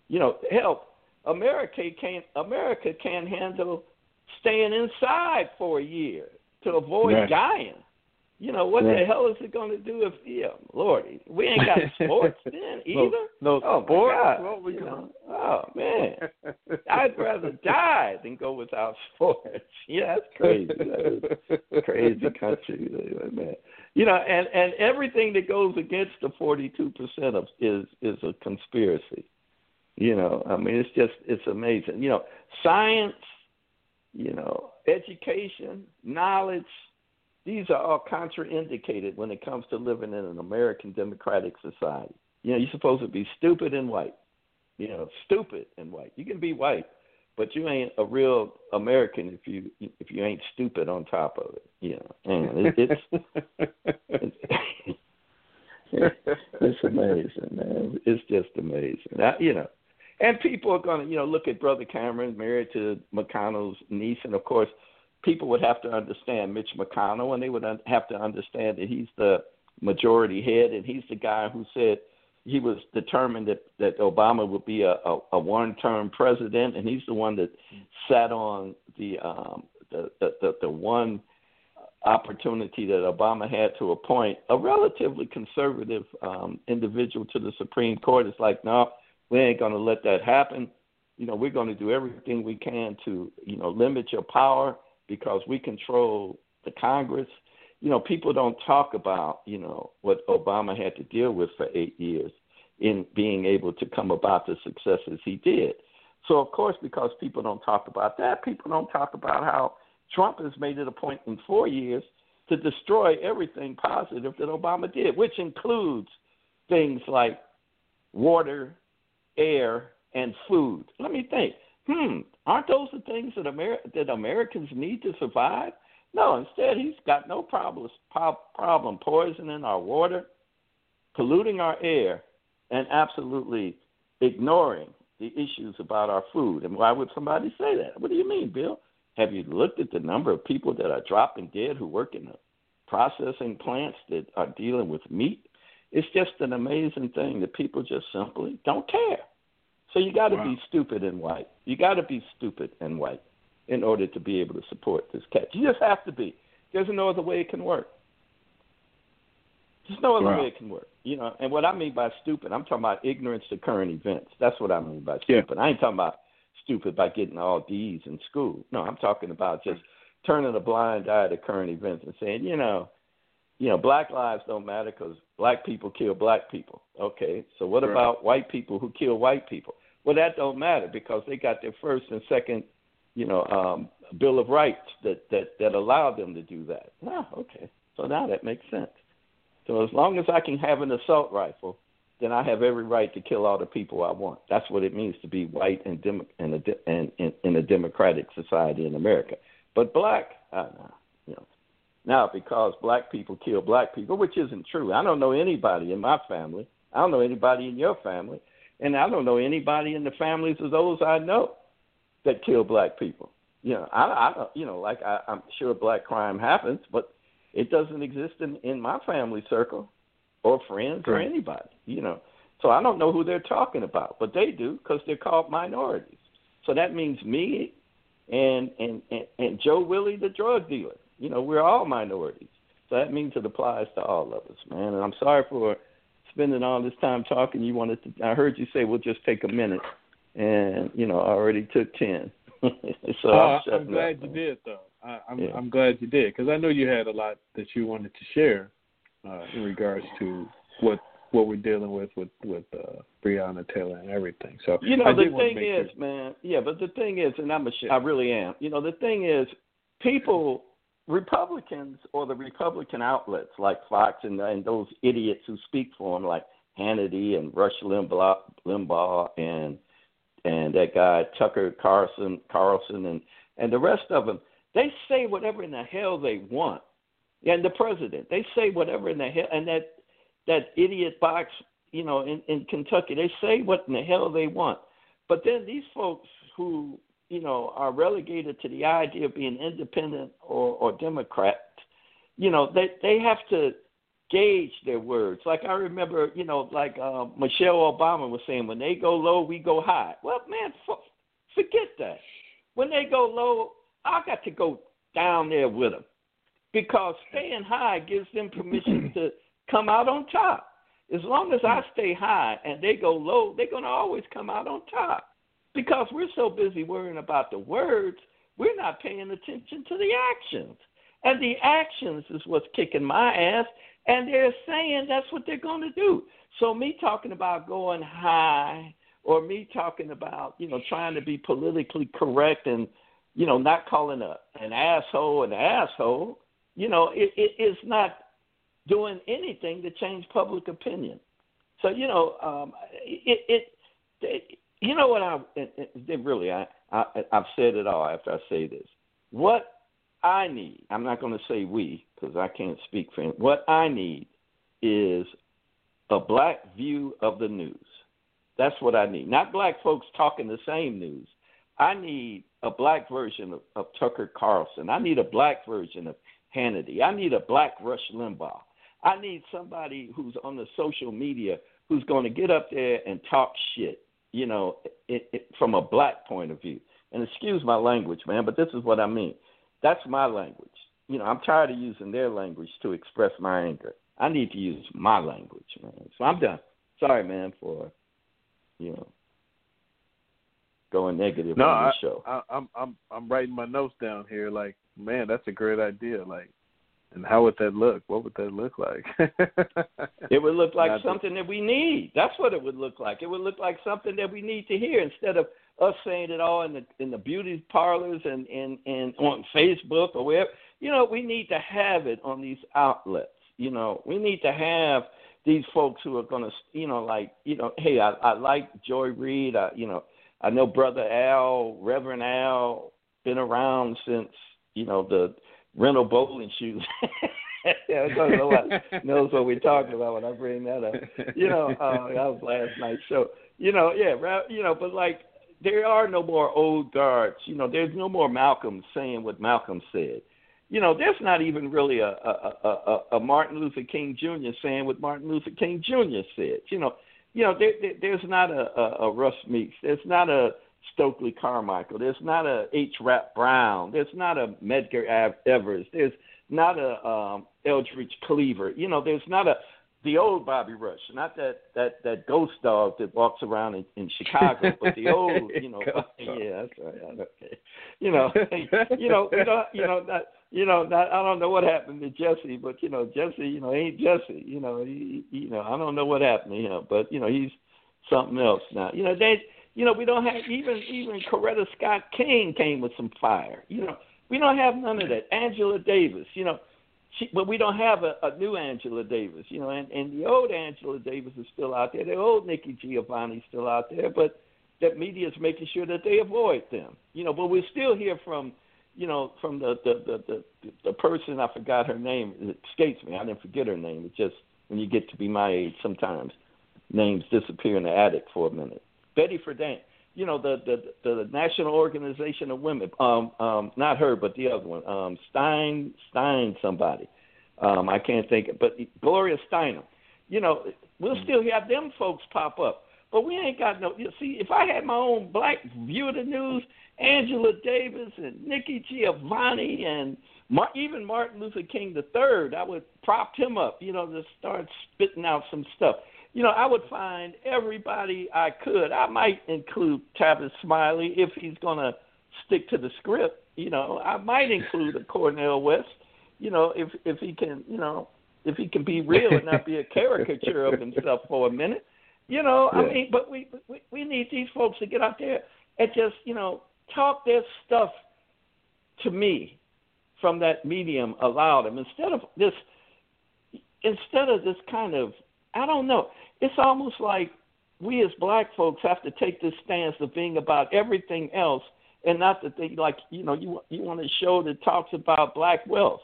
You know, help America can't America can't handle staying inside for a year to avoid dying. You know what the hell is it going to do if yeah, Lordy, we ain't got sports then either. no oh sports? God. What we you know? Oh man, I'd rather die than go without sports. Yeah, that's crazy. That is crazy country, man. You know, and and everything that goes against the forty-two percent of is is a conspiracy. You know, I mean, it's just it's amazing. You know, science, you know, education, knowledge. These are all contraindicated when it comes to living in an American democratic society. You know, you're supposed to be stupid and white. You know, stupid and white. You can be white, but you ain't a real American if you if you ain't stupid on top of it. You know, and it, it's it's amazing, man. It's just amazing. You know, and people are going to, you know, look at Brother Cameron married to McConnell's niece, and of course, people would have to understand Mitch McConnell, and they would have to understand that he's the majority head, and he's the guy who said he was determined that that Obama would be a, a, a one-term president, and he's the one that sat on the um, the, the the the one opportunity that Obama had to appoint a relatively conservative um, individual to the Supreme Court. It's like, no, we ain't going to let that happen. You know, we're going to do everything we can to, you know, limit your power because we control the Congress. You know, people don't talk about, you know, what Obama had to deal with for eight years in being able to come about the successes he did. So, of course, because people don't talk about that, people don't talk about how Trump has made it a point in four years to destroy everything positive that Obama did, which includes things like water, air, and food. Let me think. Hmm, aren't those the things that Amer- that Americans need to survive? No, instead he's got no problems po- problem poisoning our water, polluting our air, and absolutely ignoring the issues about our food. And why would somebody say that? What do you mean, Bill? Have you looked at the number of people that are dropping dead who work in the processing plants that are dealing with meat? It's just an amazing thing that people just simply don't care. So you got to Wow. be stupid and white. You got to be stupid and white in order to be able to support this catch. You just have to be. There's no other way it can work. There's no other Wow. way it can work. You know, and what I mean by stupid, I'm talking about ignorance to current events. That's what I mean by Yeah. stupid. I ain't talking about stupid by getting all D's in school. No, I'm talking about just turning a blind eye to current events and saying, you know, you know, black lives don't matter because black people kill black people. Okay, so what Right. about white people who kill white people? Well, that don't matter because they got their first and second, you know, um, Bill of Rights that that that allow them to do that. Ah, okay, so now that makes sense. So as long as I can have an assault rifle, then I have every right to kill all the people I want. That's what it means to be white and dem- in, a de- and, in, in a democratic society in America. But black, uh, you know, now because black people kill black people, which isn't true. I don't know anybody in my family. I don't know anybody in your family, and I don't know anybody in the families of those I know that kill black people. You know, I, I don't, you know, like I, I'm sure black crime happens, but it doesn't exist in in my family circle or friends or anybody. You know, so I don't know who they're talking about, but they do because they're called minorities. So that means me and and and, and Joe Willie, the drug dealer. You know, we're all minorities. So that means it applies to all of us, man. And I'm sorry for spending all this time talking. You wanted to. I heard you say we'll just take a minute, and you know, I already took ten. so Uh, I'm, I'm glad up, you did, though. I, I'm Yeah. I'm glad you did because I know you had a lot that you wanted to share uh, in regards to what what we're dealing with with with uh, Breonna Taylor and everything. So You know, I the thing is, man, yeah, but the thing is, and I'm a shit, I really am. You know, the thing is, people, Republicans or the Republican outlets like Fox and, and those idiots who speak for them, like Hannity and Rush Limbaugh, Limbaugh and and that guy Tucker Carlson, Carlson, and and the rest of them, they say whatever in the hell they want. And the president, they say whatever in the hell, and that that idiot box, you know, in, in Kentucky, they say what in the hell they want. But then these folks who, you know, are relegated to the idea of being independent or, or Democrat, you know, they they have to gauge their words. Like I remember, you know, like uh, Michelle Obama was saying, when they go low, we go high. Well, man, forget that. When they go low, I got to go down there with them because staying high gives them permission to come out on top. As long as I stay high and they go low, they're going to always come out on top because we're so busy worrying about the words, we're not paying attention to the actions. And the actions is what's kicking my ass, and they're saying that's what they're going to do. So me talking about going high or me talking about, you know, trying to be politically correct and, you know, not calling a an asshole an asshole, you know, it, it is not doing anything to change public opinion. So you know, um, it, it, it you know what I really I, I I've said it all after I say this. What I need, I'm not going to say we because I can't speak for him. What I need is a black view of the news. That's what I need. Not black folks talking the same news. I need a black version of, of Tucker Carlson. I need a black version of Hannity. I need a black Rush Limbaugh. I need somebody who's on the social media who's going to get up there and talk shit, you know, it, it, from a black point of view. And excuse my language, man, but this is what I mean. That's my language. You know, I'm tired of using their language to express my anger. I need to use my language, man. So I'm done. Sorry, man, for you know going negative No, on the show. I, I'm I'm I'm writing my notes down here. Like, man, that's a great idea. Like, and how would that look? What would that look like? It would look like Not that- something that we need. That's what it would look like. It would look like something that we need to hear instead of us saying it all in the in the beauty parlors and and and on Facebook or wherever. You know, we need to have it on these outlets. You know, we need to have these folks who are going to, you know, like, you know, hey, I, I like Joy Reid. I, you know, I know Brother Al, Reverend Al, been around since, you know, the rental bowling shoes. yeah, what, knows what we're talking about when I bring that up. You know, uh, that was last night's show. You know, yeah, you know, but like there are no more old guards. You know, there's no more Malcolm saying what Malcolm said. You know, there's not even really a a, a, a, a Martin Luther King Jr. saying what Martin Luther King Jr. said. You know, you know, there, there, there's not a, a, a Russ Meeks. There's not a Stokely Carmichael. There's not a H. Rap Brown. There's not a Medgar Evers. There's not a um, Eldridge Cleaver. You know, there's not a the old Bobby Rush, not that that that ghost dog that walks around in, in Chicago, but the old, you know, yeah, that's right. Okay, you know, you know, you know, you know, not, you know, not, I don't know what happened to Jesse, but you know, Jesse, you know, ain't Jesse, you know, he, he- you know, I don't know what happened to him, but you know, he's something else now. You know, they, you know, we don't have even even Coretta Scott King came with some fire. You know, we don't have none of that. Angela Davis, you know, she, but we don't have a, a new Angela Davis, you know, and, and the old Angela Davis is still out there. The old Nikki Giovanni is still out there, but that media is making sure that they avoid them, you know. But we still hear from, you know, from the the the the, the person I forgot her name. It escapes me. I didn't forget her name. It just when you get to be my age, sometimes names disappear in the attic for a minute. Betty Friedan, you know, the the the National Organization of Women. Um, um, not her, but the other one. Um, Stein Stein somebody. Um, I can't think, of, but Gloria Steinem. You know, we'll still have them folks pop up, but we ain't got no. You see, if I had my own black view of the news, Angela Davis and Nikki Giovanni and Mar- even Martin Luther King the third, I would prop him up. You know, to start spitting out some stuff you know, I would find everybody I could. I might include Tavis Smiley if he's going to stick to the script. You know, I might include a Cornel West. You know, if if he can, you know, if he can be real and not be a caricature of himself for a minute. You know, yeah. I mean, but we, we we need these folks to get out there and just you know talk their stuff to me from that medium aloud. them instead of this instead of this kind of I don't know. It's almost like we as black folks have to take this stance of being about everything else and not that they like you know you you want a show that talks about black wealth.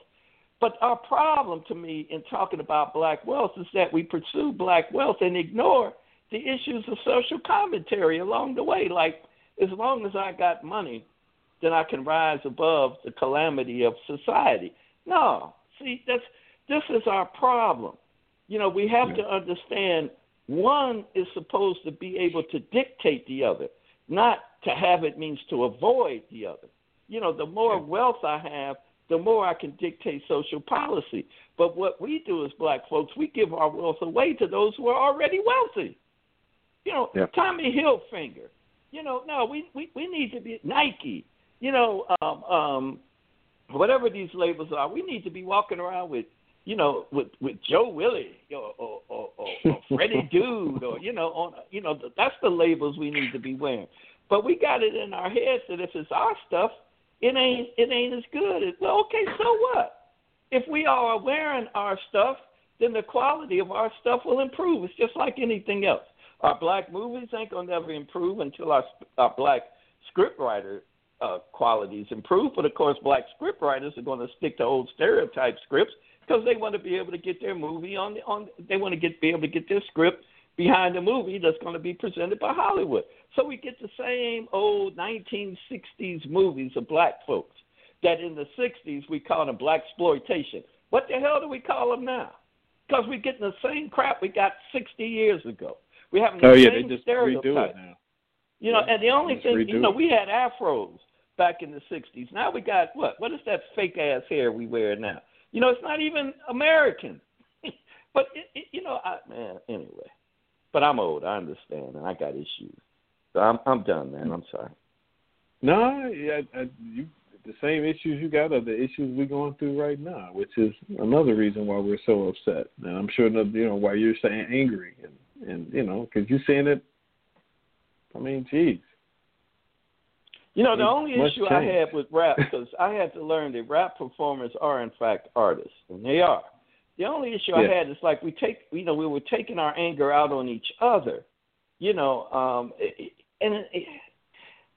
But our problem to me in talking about black wealth is that we pursue black wealth and ignore the issues of social commentary along the way. Like as long as I got money, then I can rise above the calamity of society. No, see that's this is our problem. You know, we have to understand one is supposed to be able to dictate the other, not to have it means to avoid the other. You know, the more wealth I have, the more I can dictate social policy. But what we do as black folks, we give our wealth away to those who are already wealthy. You know, yeah. Tommy Hilfiger. You know, no, we, we, we need to be Nike. You know, um, um, whatever these labels are, we need to be walking around with you know, with with Joe Willie or or, or, or, or Freddie Dude or you know on you know that's the labels we need to be wearing. But we got it in our heads that if it's our stuff, it ain't it ain't as good. It, well, okay, so what? If we are wearing our stuff, then the quality of our stuff will improve. It's just like anything else. Our black movies ain't gonna never improve until our our black scriptwriter uh, qualities improve. But of course, black scriptwriters are going to stick to old stereotype scripts because they want to be able to get their movie on the, on. They want to get be able to get their script behind the movie that's going to be presented by Hollywood. So we get the same old 1960s movies of black folks that in the 60s we call them black exploitation. What the hell do we call them now? Because we're getting the same crap we got 60 years ago. We have the oh, same yeah, they just stereotypes. redo it now. You know, yeah, and the only thing, you know, it. we had afros back in the 60s. Now we got what? What is that fake ass hair we wear now? You know, it's not even American. but it, it, you know, I, man. Anyway, but I'm old. I understand, and I got issues. So I'm I'm done, man. I'm sorry. No, yeah, I, you the same issues you got are the issues we're going through right now, which is another reason why we're so upset. And I'm sure you know why you're saying angry, and and you know because you're saying it. I mean, geez. You know, the only Much issue I change. had with rap because I had to learn that rap performers are in fact artists, and they are. The only issue I had is like we take, you know, we were taking our anger out on each other, you know, um, and it,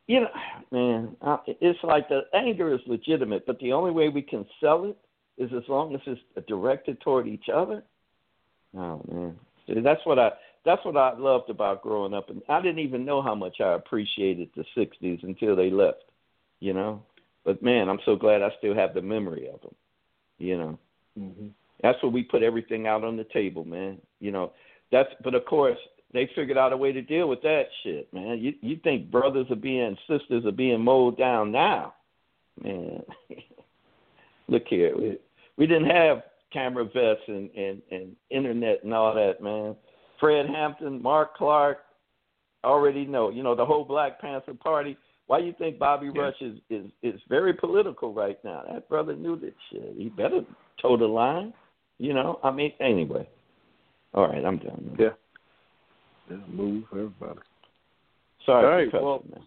you know, man, uh, it's like the anger is legitimate, but the only way we can sell it is as long as it's directed toward each other. Oh man, See, that's what I that's what I loved about growing up, and I didn't even know how much I appreciated the '60s until they left, you know. But man, I'm so glad I still have the memory of them, you know. Mm-hmm. That's what we put everything out on the table, man. You know, that's but of course they figured out a way to deal with that shit, man. You you think brothers are being sisters are being mowed down now, man? Look here, we, we didn't have camera vests and, and and internet and all that, man. Fred Hampton, Mark Clark, already know. You know the whole Black Panther Party. Why you think Bobby Yeah. Rush is, is is very political right now? That brother knew that shit. He better toe the line. You know, I mean, anyway. All right, I'm done. man. Yeah. Yeah, move everybody. Sorry, All right, cussing, well- man.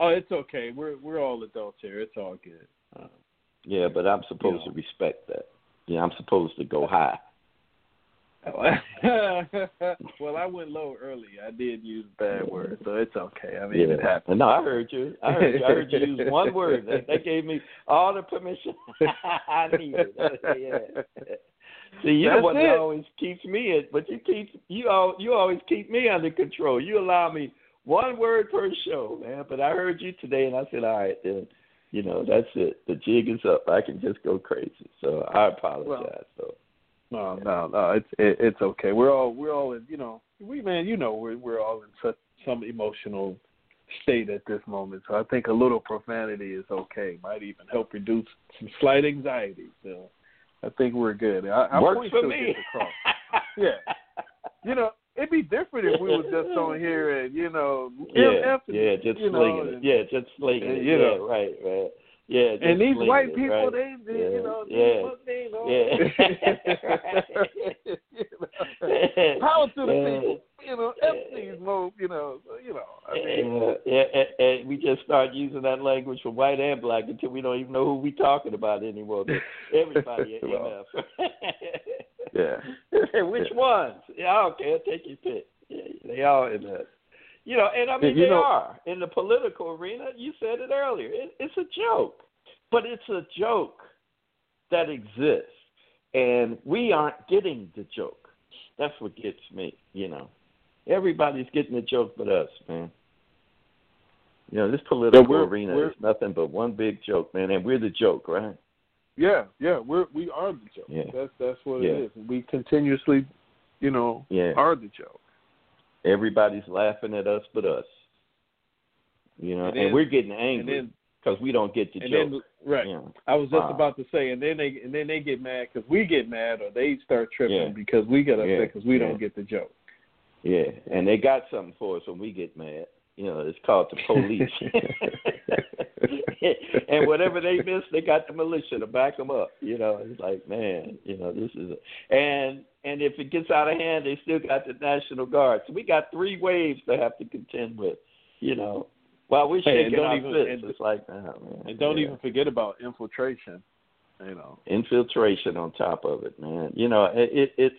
Oh, it's okay. We're we're all adults here. It's all good. Uh, Yeah, but I'm supposed to respect that. Yeah, I'm supposed to go high. well, I went low early. I did use bad words, so it's okay. I mean, yeah. it happened. No, I heard you. I heard you. I heard you use one word. That, that gave me all the permission I needed. yeah. See, you the one it. that always keeps me in, but you keep you all you always keep me under control. You allow me one word per show, man. But I heard you today, and I said, all right, then, you know, that's it. The jig is up. I can just go crazy. So I apologize. so No, no, no. It's it, it's okay. We're all we're all in. You know, we man. You know, we're we're all in such some emotional state at this moment. So I think a little profanity is okay. Might even help reduce some slight anxiety. So I think we're good. I, I works for me. Yeah. You know, it'd be different if we were just on here and you know, yeah, yeah, just you know, slinging it. and- Yeah, just slinging and, it. you yeah, know. right, right. Yeah, and these white it, people, right. they, they Yeah, you know, yeah. they, you know, Yeah. power to the Yeah. people. You know, Epstein's mode. You know, you know. I mean, Yeah, uh, yeah, and, and we just start using that language for white and black until we don't even know who we're talking about anymore. But everybody at Well, MF. yeah. Which ones? Yeah, I don't care. Take your pick. Yeah, they all in that. You know, and I mean You they know- are in the political arena. You said it earlier. It, it's a joke, but it's a joke that exists, and we aren't getting the joke. That's what gets me. You know, everybody's getting the joke but us, man. You know, this political we're- arena we're- is nothing but one big joke, man, and we're the joke, right? Yeah, yeah, we're we are the joke. Yeah. That's that's what Yeah. it is. We continuously, you know, Yeah. are the joke. Everybody's laughing at us but us. You know, And and, we're getting angry because we don't get the and joke. then right. Yeah. I was just Wow. about to say, and then they and then they get mad because we get mad, or they start tripping Yeah. because we get upset because we Yeah. don't get the joke. Yeah, and they got something for us when we get mad. You know, it's called the police. and whatever they miss, they got the militia to back them up. You know, it's like, man, you know, this is, a, and and if it gets out of hand, they still got the National Guard. So we got three waves to have to contend with. You know, while we're Hey, shaking don't our even- fists, and- it's like, oh, man. And don't yeah. even forget about infiltration. You know, infiltration on top of it, man. You know, it, it it's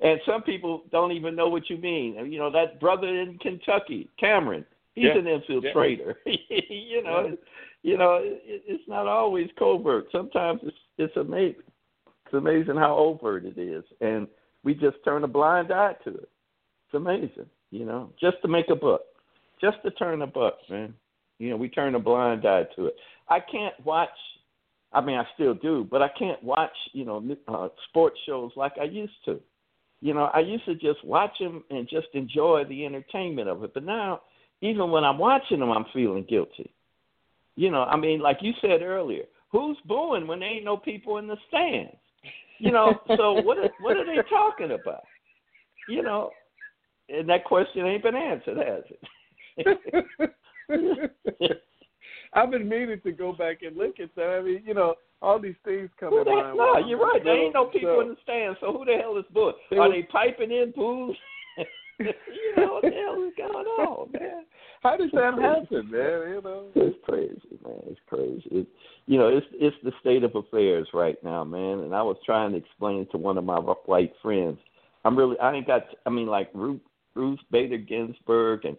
and some people don't even know what you mean. You know, that brother in Kentucky, Cameron, he's Yeah. an infiltrator. you know, Yeah. you know, it, it's not always covert. Sometimes it's it's amazing. It's amazing how overt it is, and we just turn a blind eye to it. It's amazing, you know, just to make a buck, just to turn a buck, man. You know, we turn a blind eye to it. I can't watch. I mean, I still do, but I can't watch, you know, uh, sports shows like I used to. You know, I used to just watch them and just enjoy the entertainment of it. But now, even when I'm watching them, I'm feeling guilty. You know, I mean, like you said earlier, who's booing when there ain't no people in the stands? You know, so what? Are, what are they talking about? You know, and that question ain't been answered, has it? I've been meaning to go back and look at that. I mean, you know, all these things come Who to mind. no, you're right. There ain't no so- people in the stands. So who the hell is booing? Are they piping in booze? you know what the hell is going on, man? How did that happen, man? You know, It's crazy, man. It's crazy. It, you know, it's it's the state of affairs right now, man. And I was trying to explain to one of my white friends. I'm really, I ain't got. I mean, like Ruth, Ruth Bader Ginsburg, and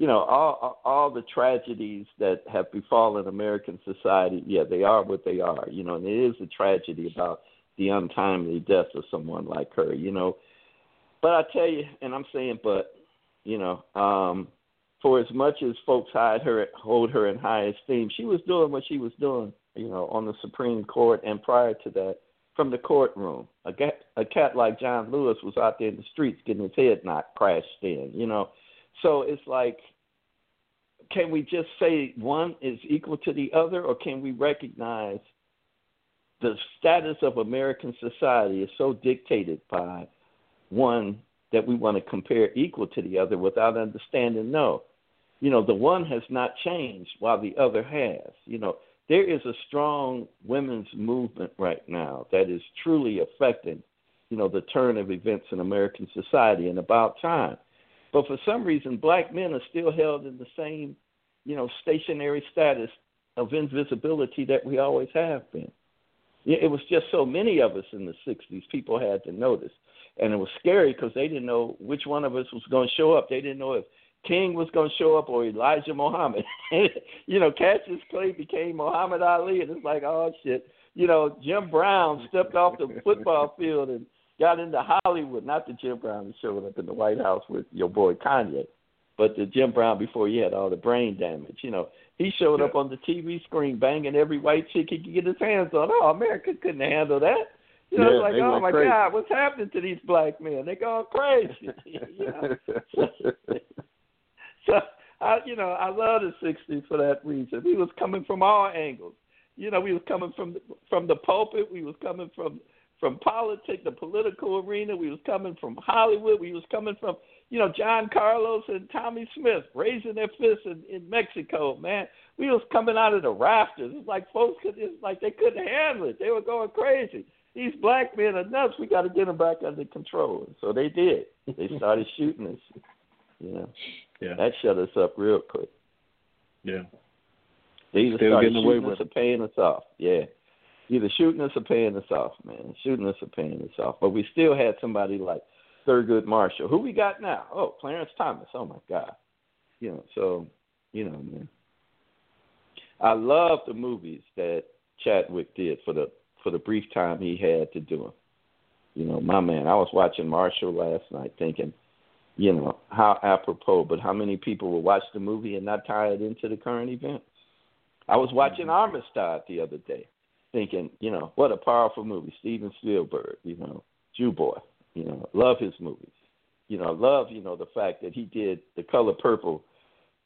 you know, all all the tragedies that have befallen American society. Yeah, they are what they are. You know, and it is a tragedy about the untimely death of someone like her. You know, but I tell you, and I'm saying, but you know, um, for as much as folks hide her, hold her in high esteem, she was doing what she was doing, you know, on the Supreme Court and prior to that, from the courtroom. A cat, a cat like John Lewis was out there in the streets getting his head knocked, crashed in, you know. So it's like, can we just say one is equal to the other, or can we recognize the status of American society is so dictated by one that we want to compare equal to the other without understanding? No. You know the one has not changed while the other has. You know there is a strong women's movement right now that is truly affecting you know the turn of events in american society and about time but for some reason black men are still held in the same you know stationary status of invisibility that we always have been. It was just so many of us in the 60s, people had to notice. And it was scary because they didn't know which one of us was going to show up. They didn't know if King was going to show up or Elijah Muhammad. you know, Cassius Clay became Muhammad Ali, and it's like, oh, shit. You know, Jim Brown stepped off the football field and got into Hollywood. Not the Jim Brown that showed up in the White House with your boy Kanye, but the Jim Brown before he had all the brain damage. You know, he showed Yeah. up on the TV screen banging every white chick he could get his hands on. Oh, America couldn't handle that. You know, Yeah, it's like, oh my crazy. God, what's happening to these black men? They're going crazy. you know? so I, you know, I love the '60s for that reason. We was coming from all angles. You know, we was coming from the, from the pulpit. We was coming from from politics, the political arena. We was coming from Hollywood. We was coming from you know John Carlos and Tommie Smith raising their fists in, in Mexico. Man, we was coming out of the rafters. It's like folks could. It's like they couldn't handle it. They were going crazy. These black men are nuts. We got to get them back under control. So they did. They started shooting us. You know. Yeah. That shut us up real quick. yeah. They either Still started getting away with us or paying us off. Yeah. Either shooting us or paying us off, man. Shooting us or paying us off. But we still had somebody like Thurgood Marshall. Who we got now? Oh, Clarence Thomas. Oh my God. You know, so you know, man. I love the movies that Chadwick did for the for the brief time he had to do them. You know, my man. I was watching Marshall last night thinking, you know, how apropos, but how many people will watch the movie and not tie it into the current events? I was watching mm-hmm. Amistad the other day, thinking, you know, what a powerful movie. Steven Spielberg, you know, Jew boy, you know, love his movies. You know, love, you know, the fact that he did The Color Purple,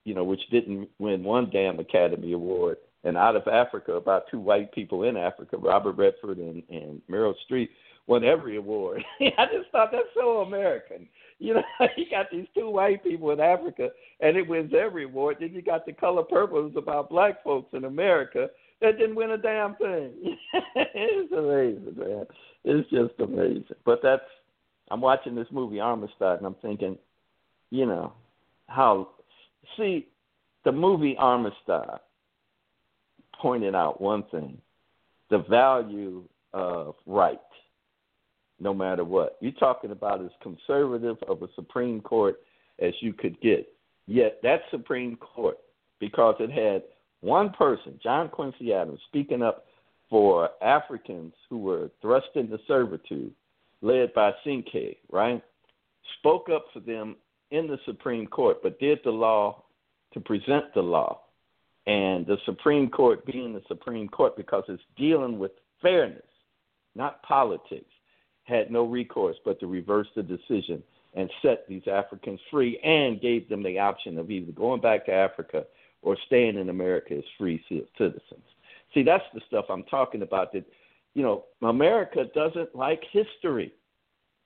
you know, which didn't win one damn Academy Award. And Out of Africa, about two white people in Africa, Robert Redford and, and Meryl Streep, won every award. I just thought that's so American. You know, you got these two white people in Africa, and it wins every award. Then you got the color purple, it was about black folks in America that didn't win a damn thing. it's amazing, man. It's just amazing. But that's I'm watching this movie Amistad, and I'm thinking, you know, how see the movie Amistad pointed out one thing: the value of right no matter what. You're talking about as conservative of a Supreme Court as you could get. Yet that Supreme Court, because it had one person, John Quincy Adams, speaking up for Africans who were thrust into servitude, led by Cinque, right? Spoke up for them in the Supreme Court, but did the law to present the law. And the Supreme Court being the Supreme Court because it's dealing with fairness, not politics had no recourse but to reverse the decision and set these Africans free and gave them the option of either going back to Africa or staying in America as free citizens. See, that's the stuff I'm talking about that, you know, America doesn't like history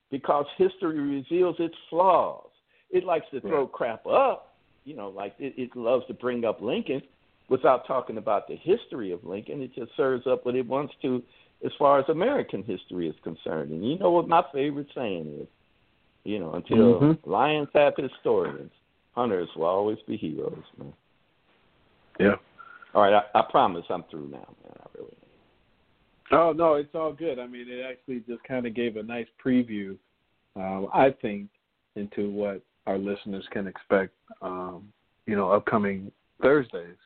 because history reveals its flaws. It likes to throw crap up, you know, like it, it loves to bring up Lincoln without talking about the history of Lincoln. It just serves up what it wants to as far as American history is concerned. And you know what my favorite saying is, you know, until Mhm. lions have historians, hunters will always be heroes, man. Yeah. All right, I, I promise I'm through now, man. I really am. Oh no, it's all good. I mean, it actually just kind of gave a nice preview, um, I think, into what our listeners can expect. Um, you know, upcoming Thursdays.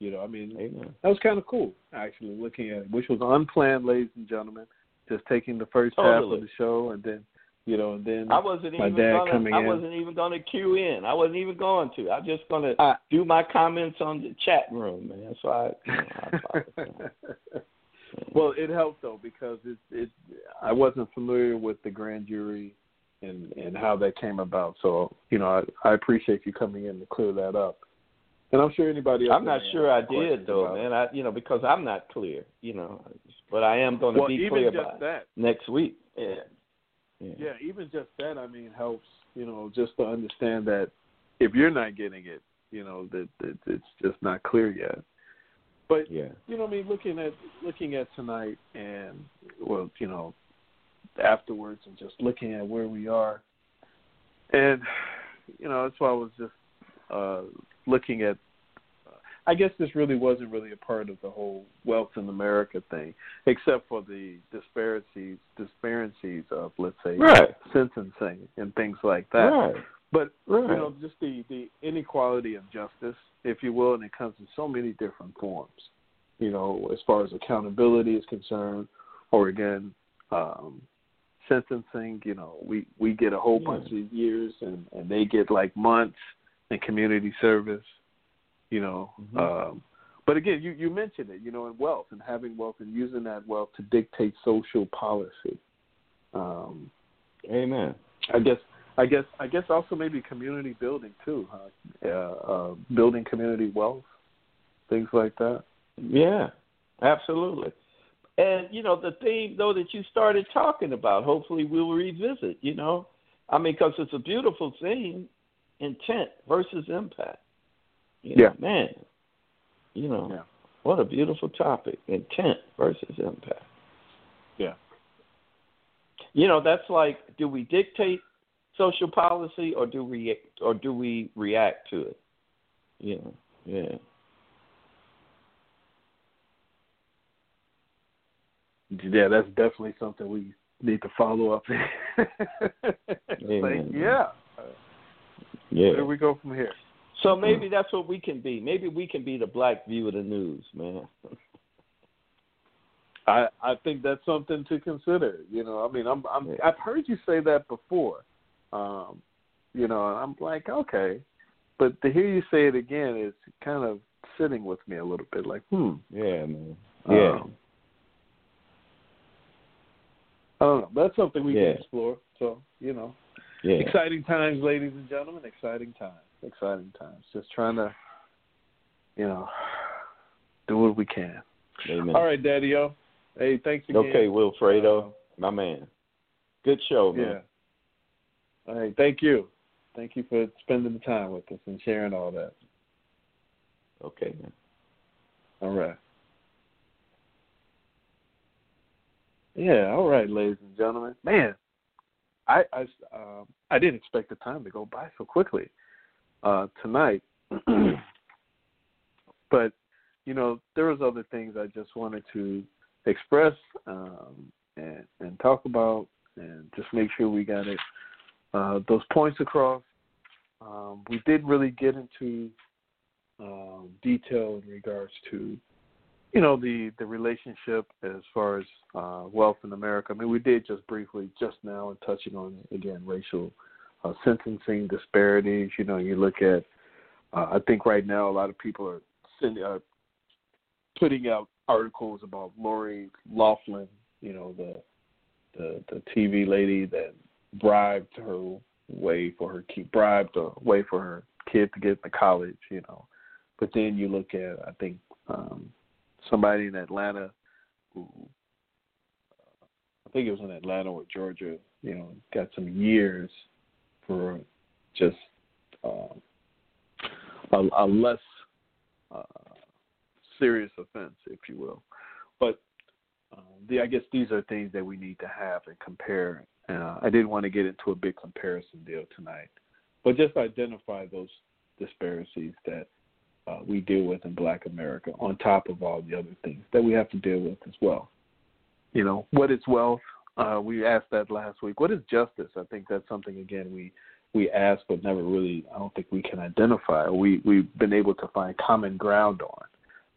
You know, I mean, Amen. that was kind of cool actually looking at it, which was unplanned, ladies and gentlemen. Just taking the first half of the show and then, you know, and then I wasn't my even dad gonna, I in. wasn't even gonna cue in. I wasn't even going to. I'm just gonna I- do my comments on the chat room, man. So I, you know, I well, it helped though because it it I wasn't familiar with the grand jury and and how that came about. So you know, I, I appreciate you coming in to clear that up. And I'm sure anybody else. I'm not sure I did though, about it. man. I, you know, because I'm not clear, you know, but I am going to Well, be clear about that, next week. Yeah. Yeah. yeah, even just that, I mean, helps. You know, just to understand that if you're not getting it, you know, that, that it's just not clear yet. But Yeah. you know, I mean, looking at looking at tonight and well, you know, afterwards and just looking at where we are, and you know, that's why I was just uh, looking at. I guess this really wasn't really a part of the whole wealth in America thing, except for the disparities disparities of let's say Right. sentencing and things like that. Right. But Right. you know, just the the inequality of justice, if you will, and it comes in so many different forms. You know, as far as accountability is concerned, or again, um, sentencing. You know, we we get a whole Yeah. bunch of years, and and they get like months in community service. You know, Mhm. um, but again, you you mentioned it. You know, in wealth and having wealth and using that wealth to dictate social policy. Um, Amen. I guess I guess I guess also maybe community building too, huh? Uh, uh, building community wealth, things like that. Yeah, absolutely. And you know the theme though that you started talking about. Hopefully we'll revisit. You know, I mean, because it's a beautiful theme, intent versus impact. You know, Yeah. man. You know, Yeah. what a beautiful topic: intent versus impact. Yeah. You know, that's like, do we dictate social policy or do we or do we react to it? You know, yeah. Yeah, that's definitely something we need to follow up. Like, yeah, Yeah. where do we go from here? So maybe that's what we can be. Maybe we can be the black view of the news, man. I I think that's something to consider. You know, I mean, I'm I'm Yeah. I've heard you say that before. Um, you know, and I'm like, okay, but to hear you say it again is kind of sitting with me a little bit. Like, hmm, Yeah, man. Yeah. Um, I don't know. That's something we Yeah. can explore. So, you know, yeah. exciting times, ladies and gentlemen. Exciting times. Exciting times. Just trying to, you know, do what we can. Amen. All right, Daddy O. Hey, thanks again. Okay, Wilfredo, Uh, my man. Good show, man. yeah. All right. Thank you. Thank you for spending the time with us and sharing all that. Okay, man. All right. Yeah. All right, ladies and gentlemen. Man, I I um, I didn't expect the time to go by so quickly uh, tonight. but you know, there was other things I just wanted to express um, and and talk about, and just make sure we got it uh, those points across. Um, we did really get into um, detail in regards to you know the the relationship as far as uh, wealth in America. I mean, we did just briefly just now and touching on again racial uh, sentencing disparities. You know, you look at uh, I think right now a lot of people are sending uh, putting out articles about Lori Loughlin. You know, the the the TV lady that bribed her way for her kid bribed a way for her kid to get to college. You know, but then you look at I think. Um, somebody in Atlanta who I think it was in Atlanta or Georgia, you know, got some years for just um, a, a less uh, serious offense, if you will. But um, the, I guess these are things that we need to have and compare. Uh, I didn't want to get into a big comparison deal tonight, but just identify those disparities that uh, we deal with in Black America, on top of all the other things that we have to deal with as well. You know, what is wealth? Uh, we asked that last week. What is justice? I think that's something again we we asked, but never really. I don't think we can identify. We we've been able to find common ground on.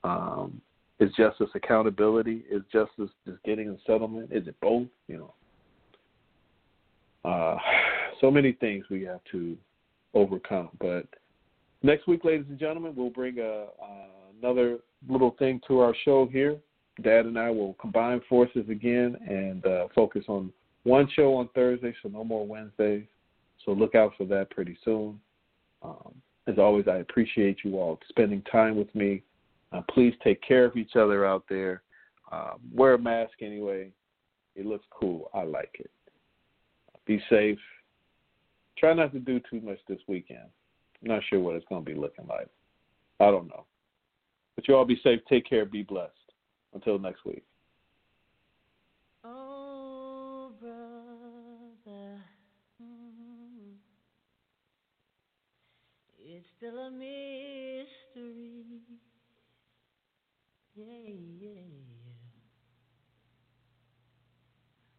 Um, is justice accountability? Is justice just getting a settlement? Is it both? You know, uh, so many things we have to overcome, but Next week, ladies and gentlemen, we'll bring a, uh, another little thing to our show here. Dad and I will combine forces again and uh, focus on one show on Thursday, so no more Wednesdays. So look out for that pretty soon. Um, as always, I appreciate you all spending time with me. Uh, please take care of each other out there. Uh, wear a mask anyway. It looks cool. I like it. Be safe. Try not to do too much this weekend. I'm not sure what it's going to be looking like. I don't know. But you all be safe. Take care. Be blessed. Until next week. Oh, brother, mm, it's still a mystery Yeah, yeah.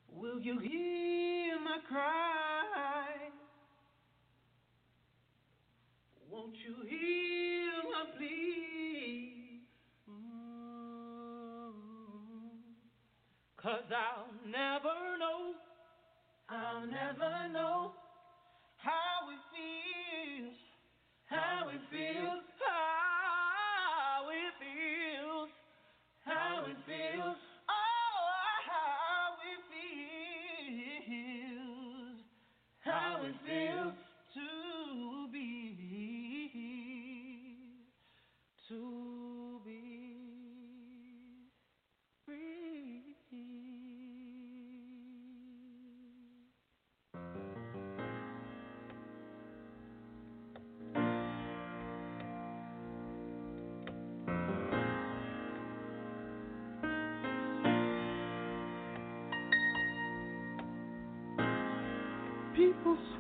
Will you hear my cry? Won't you hear my plea? Mm. Cause I'll never know, I'll never know how it feels, how it feels, how ah.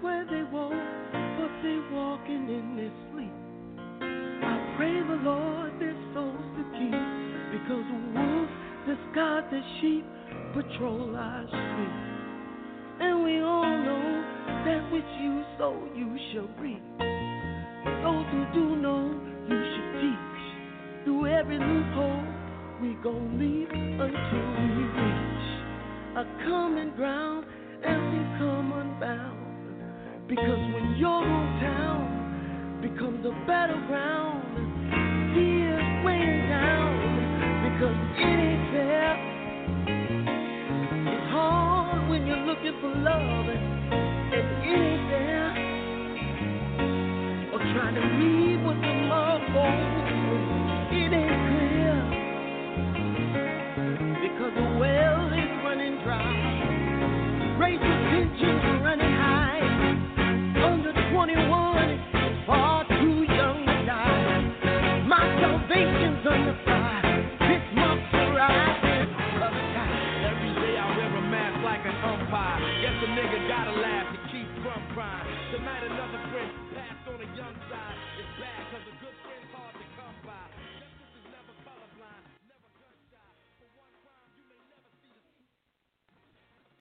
Swear they won't, but they're walking in their sleep. I pray the Lord their souls to keep, because wolves disguise their sheep patrol our streets. And we all know that which you sow you shall reap. Those who do know you should teach. Through every loophole we gon' leap until we reach a common ground Because when your hometown becomes a battleground, fear's weighing down. Because it ain't fair. It's hard when you're looking for love and it ain't there. Or trying to read what the mom it ain't clear. Because the well is running dry. Racial crying. Tonight another friend passed on the young side. It's bad cause a good.